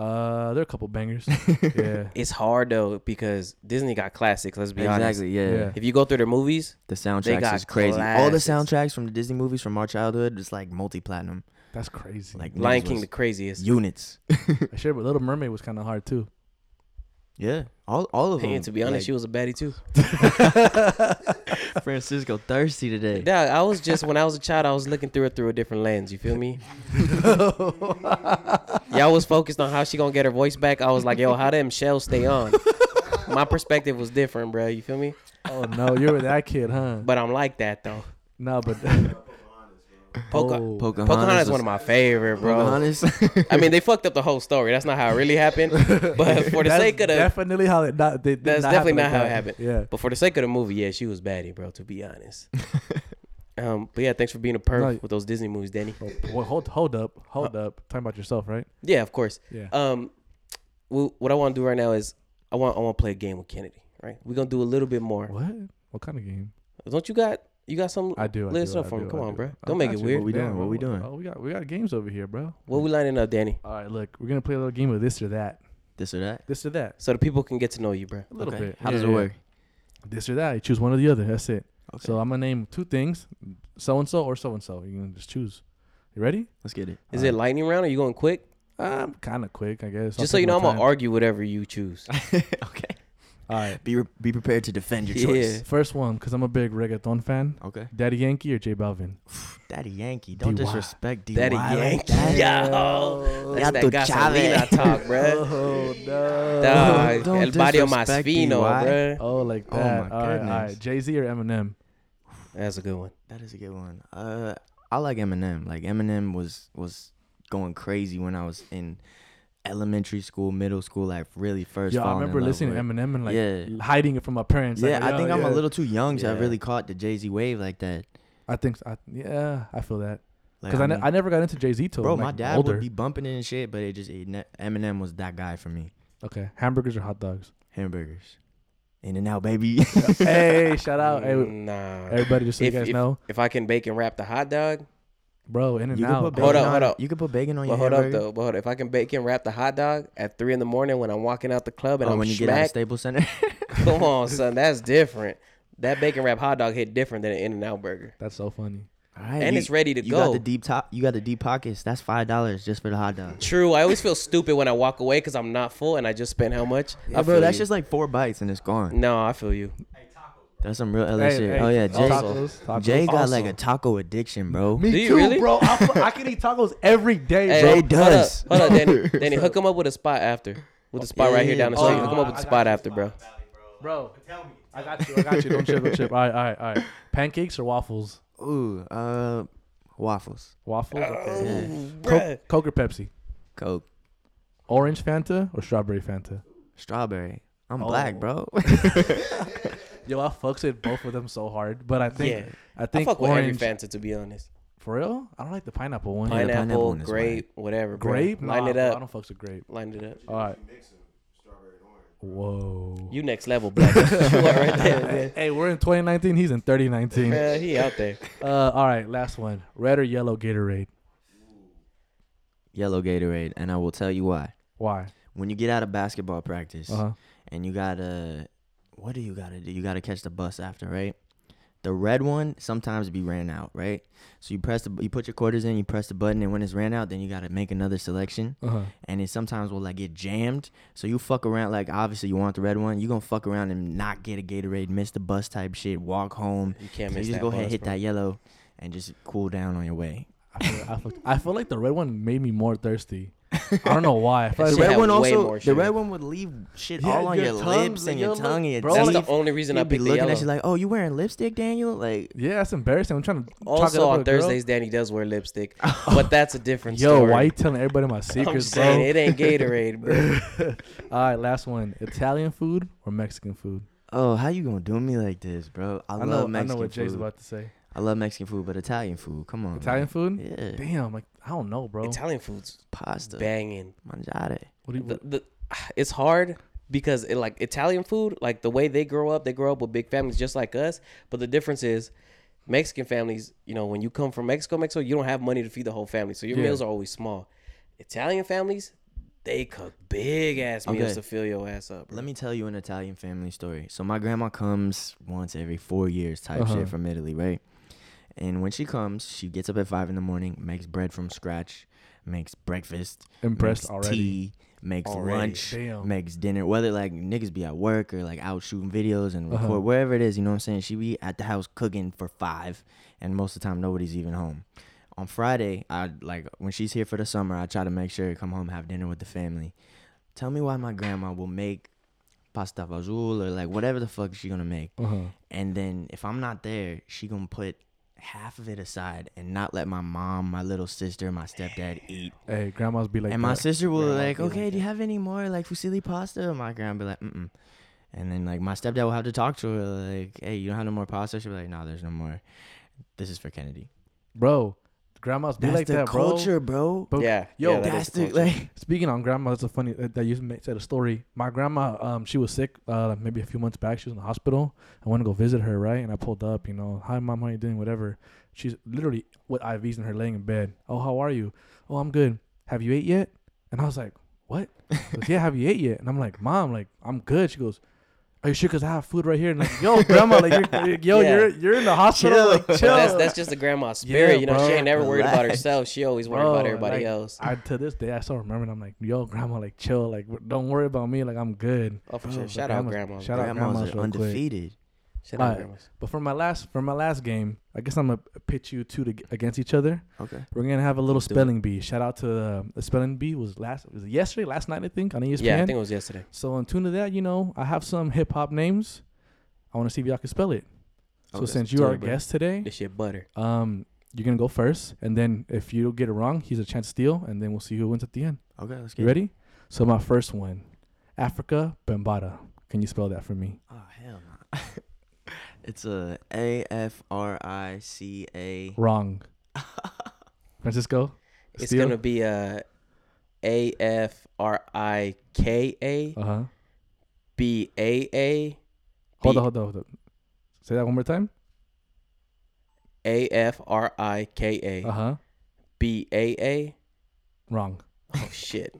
S5: Uh, there are a couple bangers. yeah.
S4: it's hard though because Disney got classics. Let's be honest.
S6: Exactly. Yeah.
S5: Yeah.
S4: If you go through their movies,
S6: The soundtracks
S4: got
S6: is crazy. All the
S4: classics.
S6: soundtracks from the Disney movies from our childhood, it's like multi-platinum.
S5: That's crazy.
S6: Like
S4: Lion
S6: niggas
S4: King
S6: was
S4: the craziest.
S6: units.
S5: I sure, but Little Mermaid was kind of hard too.
S6: Yeah. All all of them.
S4: And to be honest, she was a baddie too.
S6: Francisco thirsty today.
S4: Dog, I was just when I was a child, I was looking through it through a different lens. You feel me? Y'all was focused on how she gonna get her voice back. I was like, yo, how them shells stay on? My perspective was different, bro. You feel me?
S5: Oh no, you were that kid, huh?
S4: But I'm like that though.
S5: no, but
S4: Poca-
S5: Oh.
S6: Pocahontas,
S4: Pocahontas is one of my favorite, bro.
S6: Pocahontas.
S4: I mean, they fucked up the whole story. That's not how it really happened. But for the sake of the,
S5: definitely how it not. They,
S4: That's
S5: not
S4: definitely not
S5: like
S4: how it happened.
S5: Yeah.
S4: but for the sake of the movie, yeah, she was baddie, bro. To be honest. um, but yeah, thanks for being a perv
S5: No,
S4: with those Disney movies, Danny.
S5: Oh, well, hold hold up, hold up. Talking about yourself, right?
S4: Yeah, of course.
S5: Yeah.
S4: Um, wh- what I want to do right now is I want I want to play a game with Kennedy. Right, we're gonna do a little bit more.
S5: what? What kind of game?
S4: Don't you got you got some?
S5: I do. I
S4: List
S5: do,
S4: up
S5: I
S4: for me. Come
S5: I
S4: on,
S5: do.
S4: bro. Don't make it
S5: you.
S4: weird.
S6: What we doing? What we
S5: oh,
S6: doing?
S5: Oh, we got we got games over here, bro.
S4: What we lining up, Danny?
S5: All right, look, we're gonna play a little game of this or that,
S6: this or that.
S5: this or that,
S4: So the people can get to know you, bro.
S5: a little
S6: Okay.
S5: bit.
S6: How
S5: Yeah,
S6: does it
S5: yeah.
S6: work?
S5: This or that. You choose one or the other. That's it.
S6: Okay.
S5: So I'm gonna name two things, so and so or so and so. You can just choose. You ready?
S6: Let's get it.
S4: Is it lightning round? Or you going quick?
S5: Um, kind of quick, I guess. I'll
S4: Just so you know, I'm gonna argue whatever you choose.
S6: okay.
S5: All right.
S6: Be re- be prepared to defend your choice.
S4: Yeah.
S6: choice.
S5: First one, because I'm a big reggaeton fan.
S6: Okay.
S5: Daddy Yankee or J Balvin?
S6: Daddy Yankee. Don't
S5: DY.
S6: disrespect DY.
S4: Daddy
S6: like
S4: Yankee.
S6: that.
S4: Yo, that's that gasolina talk, bro.
S5: Oh no.
S4: Dog,
S6: Don't
S4: el barrio más
S6: disrespect
S4: fino, bro.
S5: Oh, like
S6: Oh,
S5: that.
S6: my
S5: all right, all right. Jay Z or Eminem?
S4: That's a good one.
S6: That is a good one. Uh, I like Eminem. Like Eminem was was going crazy when I was in elementary school, middle school, like really first.
S5: Yeah, I
S6: falling in
S5: remember
S6: love
S5: listening to Eminem and like
S6: Yeah.
S5: hiding it from my parents.
S6: Yeah,
S5: like,
S6: I
S5: yo,
S6: think I'm a little too young to have
S4: Yeah.
S6: really caught the Jay Z wave like that.
S5: I think. I, yeah, I feel that
S6: Like,
S5: because I, ne- I never got into Jay Z till
S6: bro,
S5: like,
S6: my dad
S5: older.
S6: would be bumping it and shit, but it just it ne- Eminem was that guy for me.
S5: okay, hamburgers or hot dogs?
S6: Hamburgers, In and Out, baby.
S5: hey, shout out, hey,
S4: Nah.
S5: everybody! Just so
S4: If-
S5: you guys
S4: if-
S5: know,
S4: If I can bake and wrap the hot dog,
S5: bro, In and
S6: you could
S5: Out.
S6: put.
S4: Hold up,
S6: on.
S4: hold up.
S6: You could put bacon on
S4: but
S6: your
S4: hold up though. But hold up. if I can bake and wrap the hot dog at three in the morning when I'm walking out the club and
S6: Oh,
S4: I'm
S6: when you get out of
S4: smacked,
S6: Staples Center.
S4: come on, son, that's different. That bacon wrap hot dog hit different than an In and Out burger,
S5: That's so funny.
S6: All right,
S4: and
S6: you-
S4: it's ready to
S6: You
S4: go.
S6: got the deep top. You got the deep pockets. That's five dollars just for the hot dog.
S4: True. I always feel stupid when I walk away because I'm not full and I just spent how much?
S6: Yeah, uh,
S4: I
S6: bro, that's
S4: you.
S6: just like four bites and it's gone.
S4: No, I feel you.
S6: That's some real LA
S5: Hey,
S6: shit.
S5: hey,
S6: oh yeah, Jay.
S5: tacos, tacos.
S6: Jay got like a taco addiction, bro.
S5: Me
S4: Do you
S5: too,
S4: really?
S5: bro. I, fu- I can eat tacos every day,
S4: Hey,
S5: bro.
S6: Jay
S4: hold
S6: does.
S4: Up, hold up, Danny. Danny, hook him up with a spot after. With the spot right here down the
S5: Oh,
S4: street.
S5: yeah.
S4: Hook him up with the
S5: I got
S4: spot
S5: you.
S4: after, bro.
S5: Bro, I got you. I got you. Don't chip. Don't chip. All right, all right, all right. Pancakes or waffles?
S6: Ooh, uh, waffles,
S5: Waffles. Okay.
S6: Yeah.
S5: Coke, Coke or Pepsi?
S6: Coke,
S5: Orange Fanta or strawberry Fanta?
S6: strawberry. I'm
S5: Oh.
S6: black, bro.
S5: Yo, I fucks with both of them so hard, but I think
S4: Yeah.
S5: I
S4: I
S5: think
S4: fuck with every
S5: orange.
S4: Fanta, to be honest.
S5: For real? I don't like the pineapple one.
S6: Yeah,
S4: Pineapple,
S6: pineapple one is
S4: grape, whatever. Bro.
S5: Grape?
S4: Line
S5: Nah,
S4: it
S5: up. I don't fucks with grape.
S4: Line it up.
S5: All right. Whoa.
S4: You next level, black. You are right there, man.
S5: Hey, we're in 2019. He's in 3019.
S4: Man, he out there.
S5: Uh, all right, last one. Red or yellow Gatorade?
S6: yellow Gatorade, and I will tell you why.
S5: Why?
S6: When you get out of basketball practice
S5: Uh huh.
S6: and you gotta, what do you gotta do? You gotta catch the bus after, right? The red one sometimes be ran out, right? So you press the, you put your quarters in, you press the button, and when it's ran out, then you gotta make another selection,
S5: Uh huh.
S6: and it sometimes will like get jammed. So you fuck around, like obviously you want the red one, you gonna fuck around and not get a Gatorade, miss the bus type shit, walk home.
S4: You can't
S6: So
S4: miss
S6: you just
S4: that
S6: go ahead,
S4: bus,
S6: hit
S4: bro.
S6: that yellow, and just cool down on your way.
S5: I feel, I, feel, I feel like the red one made me more thirsty. I don't know why. I feel
S4: That
S6: The red one also, the red one would leave shit
S5: Yeah,
S6: all on
S5: your
S6: your,
S5: tongue,
S6: lips and your
S5: your
S6: tongue and your
S5: bro,
S4: That's
S6: teeth.
S4: the only reason I
S6: He'd be
S4: picked the
S6: looking
S4: yellow.
S6: at you like, "Oh, you wearing lipstick, Daniel?" Like,
S5: yeah, that's embarrassing. I'm trying to chalk it
S4: also
S5: up
S4: on
S5: with a girl.
S4: Thursdays, Danny does wear lipstick, but that's a different
S5: Yo,
S4: story.
S5: why you telling everybody my
S4: I'm
S5: secrets,
S4: saying
S5: bro?
S4: it ain't Gatorade, bro.
S5: All right, last one: Italian food or Mexican food?
S6: oh, how you gonna do me like this, bro? I,
S5: I
S6: love
S5: know. I
S6: Mexican
S5: know what Jay's
S6: food.
S5: about to say.
S6: I love Mexican food, but Italian food, come on.
S5: Italian
S6: man.
S5: food?
S6: Yeah,
S5: Damn, like I don't know, bro.
S4: Italian food's
S6: pasta,
S4: banging.
S6: mangiare.
S5: what do you?
S4: The, the, it's hard because it, like Italian food, like the way they grow up, they grow up with big families just like us. But the difference is, Mexican families, you know, when you come from Mexico, Mexico, you don't have money to feed the whole family, so your
S5: Yeah.
S4: meals are always small. Italian families, they cook big ass meals
S6: Okay.
S4: to fill your ass up. bro.
S6: Let me tell you an Italian family story. So my grandma comes once every four years, type
S5: Uh-huh.
S6: shit from Italy, right? And when she comes, she gets up at five in the morning, makes bread from scratch, makes breakfast,
S5: Impressed
S6: makes
S5: already.
S6: tea, makes
S4: Already.
S6: lunch,
S5: Damn.
S6: makes dinner. Whether like niggas be at work or like out shooting videos and record
S5: Uh-huh.
S6: wherever it is, you know what I'm saying? She be at the house cooking for five, and most of the time nobody's even home. On Friday, I like when she's here for the summer. I try to make sure to come home have dinner with the family. Tell me why my grandma will make pasta fazool or like whatever the fuck she gonna make,
S5: Uh-huh.
S6: and then if I'm not there, she gonna put half of it aside and not let my mom, my little sister, my stepdad eat.
S5: Hey, grandmas be like
S6: and my
S5: that.
S6: sister will
S4: Grandma
S6: like,
S4: be like
S6: okay, do you have any more like fusilli pasta? My grandma be like, mm mm. And then like my stepdad will have to talk to her like, hey, you don't have no more pasta? She'll be like, no, there's no more. This is for Kennedy.
S5: bro. Grandmas be
S6: That's
S5: like
S6: the
S5: that,
S6: culture, bro.
S5: bro. But
S4: yeah,
S5: yo,
S4: yeah, that is
S6: That's the like.
S5: Speaking on grandma, that's a funny that that you said a story. My grandma, um, she was sick, uh, maybe a few months back. She was in the hospital. I went to go visit her, right? And I pulled up, you know, hi mom, how you doing? Whatever. She's literally with IVs in her, laying in bed. Oh, how are you? Oh, I'm good. Have you ate yet? And I was like, what? Goes, yeah, have you ate yet? And I'm like, mom, like I'm good. She goes. Are you sure? Cause I have food right here. And like, yo, grandma, like, you're, yo,
S4: Yeah.
S5: you're you're in the hospital.
S6: Chill.
S5: Like, chill.
S4: That's that's just a grandma spirit,
S5: Yeah,
S4: you know.
S5: bro.
S4: She ain't never worried about herself. She always worried
S5: Bro,
S4: about everybody
S5: like,
S4: else.
S5: I to this day I still remember. And I'm like, yo, grandma, like chill, like don't worry about me, like I'm good.
S4: Oh, for
S5: Bro,
S4: sure. Shout out
S5: grandmas-
S4: grandma.
S5: shout out
S6: Grandmas
S5: grandmas
S6: are
S5: real quick.
S4: Shout out.
S5: But for my last for my last game, I guess I'm gonna pitch you two to, against each other.
S6: Okay.
S5: We're gonna have a little spelling bee. Shout out to uh, the spelling bee was last was it yesterday, last night I think on ESPN.
S4: Yeah, I think it was yesterday.
S5: so in tune to that, you know, I have some hip hop names. I want to see if y'all can spell it. So since you are
S4: it,
S5: a guest today,
S4: This shit butter.
S5: um, you're gonna go first, and then if you get it wrong, he's a chance to steal, and then we'll see who wins at the end.
S6: Okay, let's get
S5: You
S6: it.
S5: ready? So my first one, Afrika Bambaataa. Can you spell that for me?
S6: Oh hell no. it's a A F R I C A.
S5: Wrong. Francisco.
S4: It's
S5: Steal?
S4: gonna be a A F R I K A
S5: Uh huh.
S4: B A A
S5: Hold
S4: B-
S5: on, hold on, hold on. Say that one more time.
S4: A F R I K A
S5: Uh huh.
S4: B A A.
S5: Wrong.
S4: Oh shit.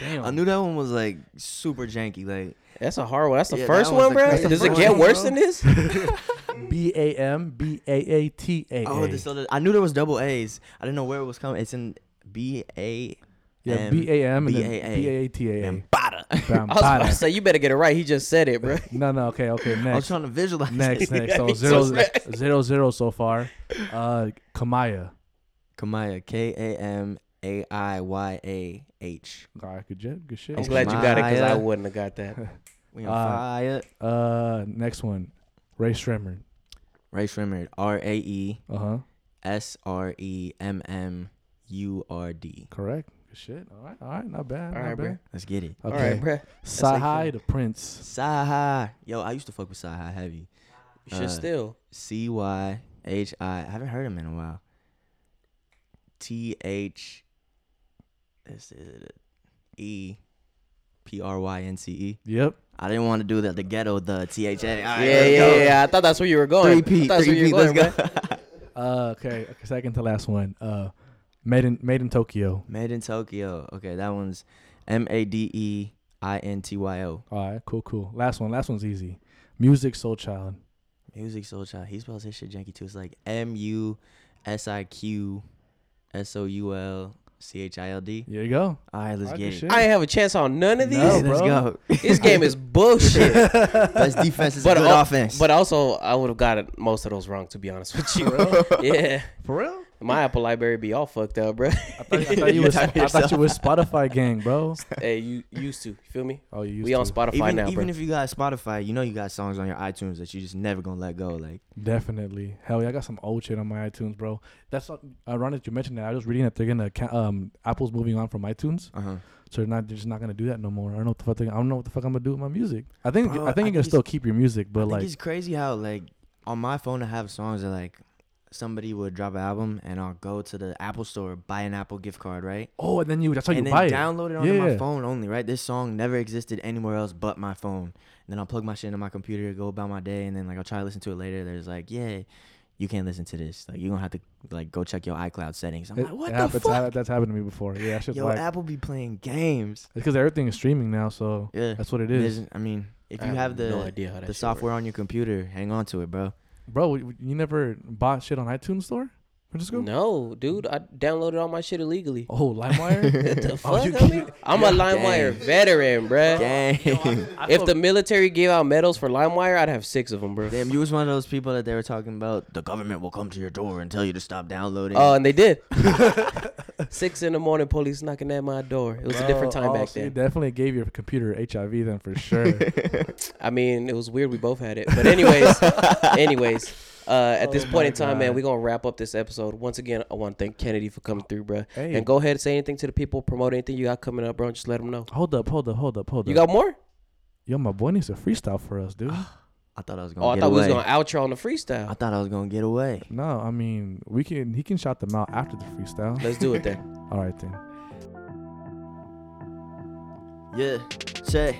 S5: Damn.
S6: I knew that one was like super janky. Like
S4: That's a hard one. That's the
S6: Yeah,
S4: first
S6: that
S4: one, bro.
S6: the
S4: Does it get
S6: one,
S4: worse
S6: bro.
S4: than this?
S5: B A M B A A T A.
S6: oh, this other. I knew there was double A's. I didn't know where it was coming. It's in B A
S5: Yeah,
S6: M-
S5: B A M and then
S6: B-A-A.
S5: B A A T A A.
S6: Bambaataa.
S4: I was about to say you better get it right. He just said it, bro.
S5: No, no. Okay, okay. Next.
S6: I was
S5: Next,
S6: trying to visualize.
S5: next, next. So
S4: me
S5: zero,
S4: too.
S5: zero, zero so far. Uh, Kamaiyah.
S6: Kamaiyah. K A M A I Y A H.
S5: All right, good shit. Good shit.
S4: I'm glad you got it because I wouldn't have got that.
S6: We on
S5: Uh,
S6: fire.
S5: Uh, next one. Rae Sremmurd.
S6: Rae Sremmurd. R A E
S5: Uh huh.
S6: S R E M M U R D.
S5: Correct. Good shit. All right. All right. Not bad.
S4: All
S5: not
S4: right,
S5: bad.
S4: bro.
S6: Let's get it.
S5: Okay.
S4: All right, bro.
S5: Cyhi the Prynce.
S6: Cyhi. Yo, I used to fuck with Cyhi heavy.
S4: You should
S6: Uh,
S4: still.
S6: C Y H I. I haven't heard him in a while. T H. Is it. E. P R Y N C E.
S5: Yep.
S6: I didn't want to do that. The ghetto, the T H A.
S4: Yeah, yeah, yeah, yeah. I thought that's where you were going.
S6: Three P.
S4: I thought that's where
S6: Three P. Let's
S4: going,
S6: go.
S5: Uh, okay. okay. Second to last one. Uh, Made in Made in Tokyo.
S6: Made in Tokyo. Okay, that one's M A D E I N T Y O.
S5: All right, cool, cool. Last one. Last one's easy. Musiq Soulchild.
S6: Music Soul Child. He spells his shit janky too. It's like M U S I Q S O U L C H I L D.
S5: There you go.
S6: All right, let's
S5: Like
S6: get it.
S5: shit.
S4: I ain't have a chance on none of these.
S5: No,
S6: let's
S5: bro.
S6: go.
S4: This game is bullshit.
S6: Best defense is
S4: But
S6: good
S4: al-
S6: offense.
S4: But also, I would have got most of those wrong, to be honest with you. yeah,
S5: For real?
S4: My Apple library be all fucked up, bro.
S5: I thought, I thought you was. I thought you was Spotify gang, bro.
S4: hey, you used to. You feel me?
S5: Oh, you used
S4: We on. Spotify
S6: even
S4: now,
S6: even
S4: bro.
S6: if you got Spotify, you know you got songs on your iTunes that you just never gonna let go. Like
S5: Definitely. Hell yeah, I got some old shit on my iTunes, bro. That's not, ironic you mentioned that. I was reading that they're gonna ca- um Apple's moving on from iTunes,
S6: uh huh.
S5: so they're not they're just not gonna do that no more. I don't know what the fuck. They, I don't know what the fuck I'm gonna do with my music. I think
S6: Bro,
S5: I think
S6: I
S5: you can
S6: think
S5: still keep your music,
S6: I
S5: but
S6: think
S5: like
S6: it's crazy how like on my phone I have songs that like somebody would drop an album and I'll go to the Apple store buy an Apple gift card right
S5: oh, and then you that's how you
S6: then
S5: buy it.
S6: download it onto my
S5: Yeah.
S6: phone only right. This song never existed anywhere else but my phone. And then I'll plug my shit into my computer, go about my day, and then like I'll try to listen to it later. There's like yeah. You can't listen to this. Like you're gonna have to like go check your iCloud settings. I'm
S5: It-
S6: like, what
S5: it
S6: the
S5: happens-
S6: fuck?
S5: That's happened to me before. Yeah, that shit's
S6: Yo,
S5: like
S6: Apple be playing games.
S5: it's because everything is streaming now, so
S6: Yeah,
S5: that's what it is,
S6: There's- I mean, if
S4: I
S6: you have the
S4: no idea how that
S6: the software
S4: works.
S6: on your computer, hang on to it, bro.
S5: Bro. You never bought shit on iTunes store, Francisco?
S4: No, dude, I downloaded all my shit illegally.
S5: Oh, LimeWire.
S4: What the
S5: Oh,
S4: fuck,
S5: you
S4: homie?
S5: keep-
S4: I'm a LimeWire
S6: Dang.
S4: veteran, bruh.
S6: Gang.
S4: If the military gave out medals for LimeWire, I'd have six of them, bro.
S6: Damn, you was one of those people that they were talking about. The government will come to your door and tell you to stop downloading.
S4: Oh, and they did. Six in the morning, police knocking at my door. It was a different time
S5: oh,
S4: back
S5: so you
S4: then.
S5: definitely gave your computer HIV then for sure.
S4: I mean, it was weird. We both had it, but anyways, anyways. Uh, at this
S5: Oh
S4: point in
S5: my
S4: time, man, we're gonna wrap up this episode. Once again, I want to thank Kennedy for coming through, bro.
S5: Hey.
S4: And go ahead and say anything to the people, promote anything you got coming up, bro. Just let them know.
S5: hold up, hold up, hold up, hold up.
S4: You got more?
S5: Yo, my boy needs a freestyle for us, dude.
S6: I thought I was gonna
S4: Oh, I
S6: get
S4: thought we was gonna outro on the freestyle.
S6: I thought I was gonna get away.
S5: no, I mean we can. He can shout them out after the freestyle.
S4: Let's do it then.
S5: All right then.
S6: Yeah, check.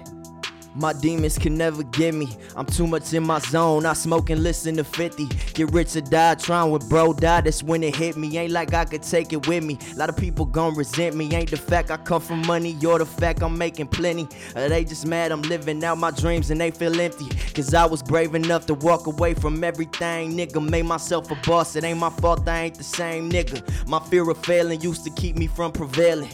S6: My demons can never get me. I'm too much in my zone. I smoke and listen to 50. Get rich or die trying when bro die. That's when it hit me. Ain't like I could take it with me. A lot of people gon' resent me. Ain't the fact I come from money. You're the fact I'm making plenty. Uh, they just mad I'm living out my dreams and they feel empty. Cause I was brave enough to walk away from everything. Nigga, made myself a boss. It ain't my fault I ain't the same nigga. My fear of failing used to keep me from prevailing.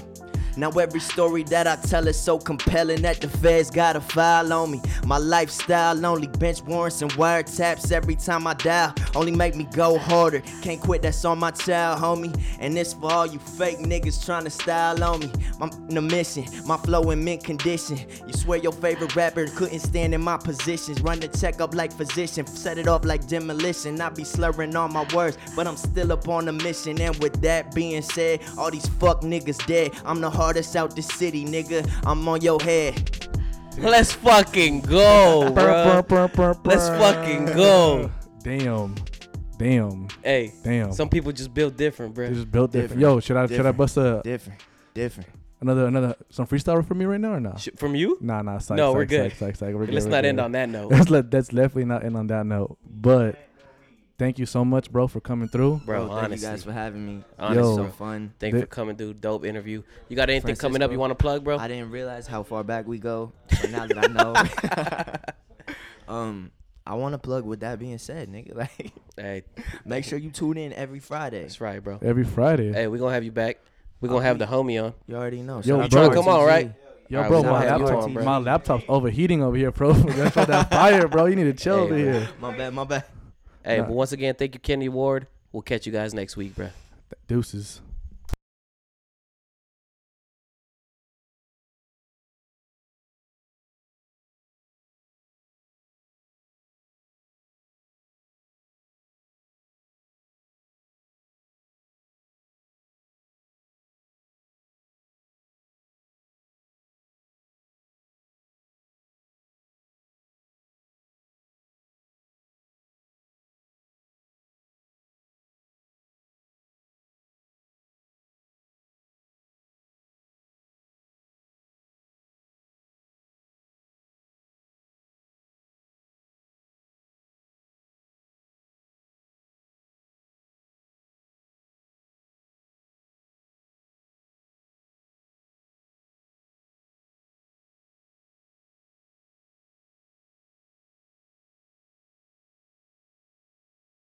S6: Now every story that I tell is so compelling that the feds got a file on me. My lifestyle only bench warrants and wiretaps every time I dial. Only make me go harder. Can't quit, that's on my child, homie. And this for all you fake niggas trying to style on me. I'm in a mission, my flow in mint condition. You swear your favorite rapper couldn't stand in my positions. Run the checkup like physician, set it off like demolition. I be slurring all my words, but I'm still up on a mission. And with that being said, all these fuck niggas dead. I'm the hardest out the city, nigga. I'm on your head.
S4: Let's fucking go, bro. Let's fucking go.
S5: Damn, damn,
S4: Hey,
S5: damn.
S4: some people just build different, bro.
S5: They just built different.
S6: Different.
S5: Yo, should I should I bust a
S6: Different, different.
S5: another another some freestyle for me right now or not?
S4: Sh- From you?
S5: Nah, nah. Psych,
S4: No,
S5: psych,
S4: we're good.
S5: Psych, psych, psych, we're good,
S4: Let's
S5: we're
S4: not
S5: good.
S4: end on that note.
S5: Let's let that's definitely not end on that note. But thank you so much, bro, for coming through.
S4: Bro,
S6: thank
S4: honestly.
S6: you guys for having me.
S4: Honestly.
S5: Yo.
S6: so fun.
S4: Thank you for coming, through. Dope interview. You got anything coming up you want to plug, bro?
S6: I didn't realize how far back we go, but now that I know, um, I want to plug. With that being said, nigga, like,
S4: Hey,
S6: make sure you tune in every Friday.
S4: that's right, bro.
S5: Every Friday.
S4: Hey, we're going to have you back. We're going to have the homie on.
S6: You already know.
S5: Yo,
S6: Shout out
S5: bro.
S6: to
S4: come on, right?
S5: Yo,
S4: Alright,
S5: bro,
S4: we
S5: my laptop,
S4: on, bro.
S5: my laptop's overheating over here, bro. That's for that fire, bro. You need to chill
S4: Hey,
S5: over
S4: bro.
S5: here.
S6: My bad. My bad.
S4: Hey,
S5: Nah.
S4: but once again, thank you, Kenny Ward. We'll catch you guys next week, bro.
S5: Deuces.